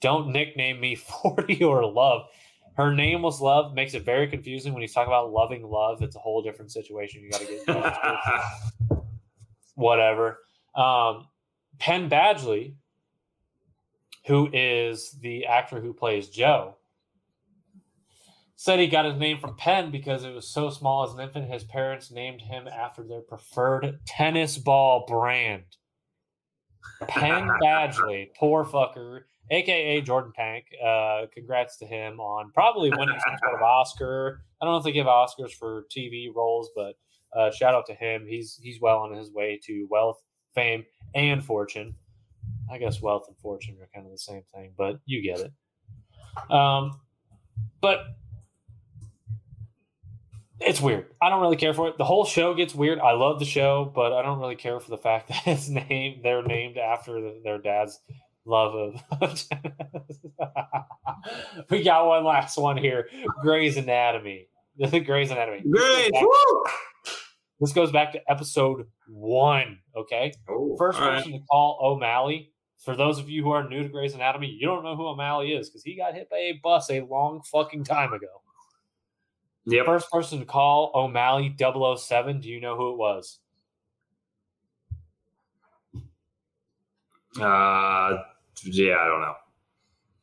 Don't nickname me <laughs> 40 or Love. Her name was Love. Makes it very confusing when you talk about loving love. It's a whole different situation. You got to get. <laughs> Whatever. Um, Penn Badgley, who is the actor who plays Joe, said he got his name from Penn because it was so small as an infant. His parents named him after their preferred tennis ball brand. Penn <laughs> Badgley, poor fucker, aka Jordan Tank. Uh, congrats to him on probably winning some sort of Oscar. I don't know if they give Oscars for TV roles, but uh, shout out to him. He's he's well on his way to wealth, fame, and fortune. I guess wealth and fortune are kind of the same thing, but you get it. Um, but it's weird. I don't really care for it. The whole show gets weird. I love the show, but I don't really care for the fact <laughs> that it's named. They're named after the, their dad's love of. <laughs> <laughs> we got one last one here. Grey's Anatomy. Grey's Anatomy. Great. This goes back- This goes back to episode one. Okay. Oh, First all right. person to call O'Malley. For those of you who are new to Grey's Anatomy, you don't know who O'Malley is because he got hit by a bus a long fucking time ago. Yep. First person to call O'Malley 007, do you know who it was? Uh, yeah, I don't know.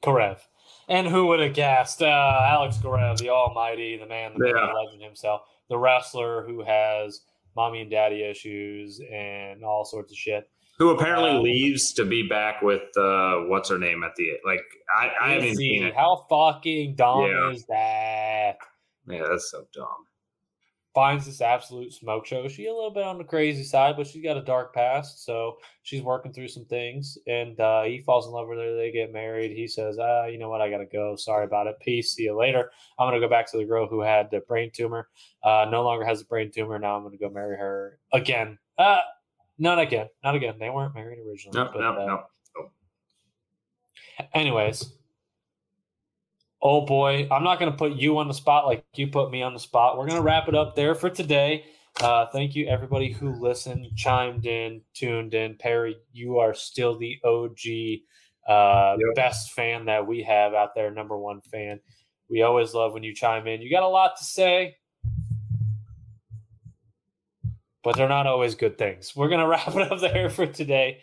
Karev. And who would have guessed? Uh, Alex Karev, the almighty, the man, the Yeah. the legend himself, the wrestler who has mommy and daddy issues and all sorts of shit. Who apparently Uh, leaves to be back with uh, what's her name at the like? I, I haven't seen it. How fucking dumb Yeah. is that? Yeah, that's so dumb. finds this absolute smoke show. She a little bit on the crazy side, but she's got a dark past, so she's working through some things. And uh, he falls in love with her. They get married. He says, "Ah, you know what? I gotta go. Sorry about it. Peace. See you later. I'm gonna go back to the girl who had the brain tumor. Uh, no longer has a brain tumor. Now I'm gonna go marry her again. Uh, not again. Not again. They weren't married originally. No, but, no, uh, no. Anyways, oh boy, I'm not going to put you on the spot like you put me on the spot. We're going to wrap it up there for today. Uh, thank you, everybody who listened, chimed in, tuned in. Perry, you are still the OG uh, Yep. best fan that we have out there, number one fan. We always love when you chime in. You got a lot to say, but they're not always good things. We're going <laughs> to wrap it up there for today.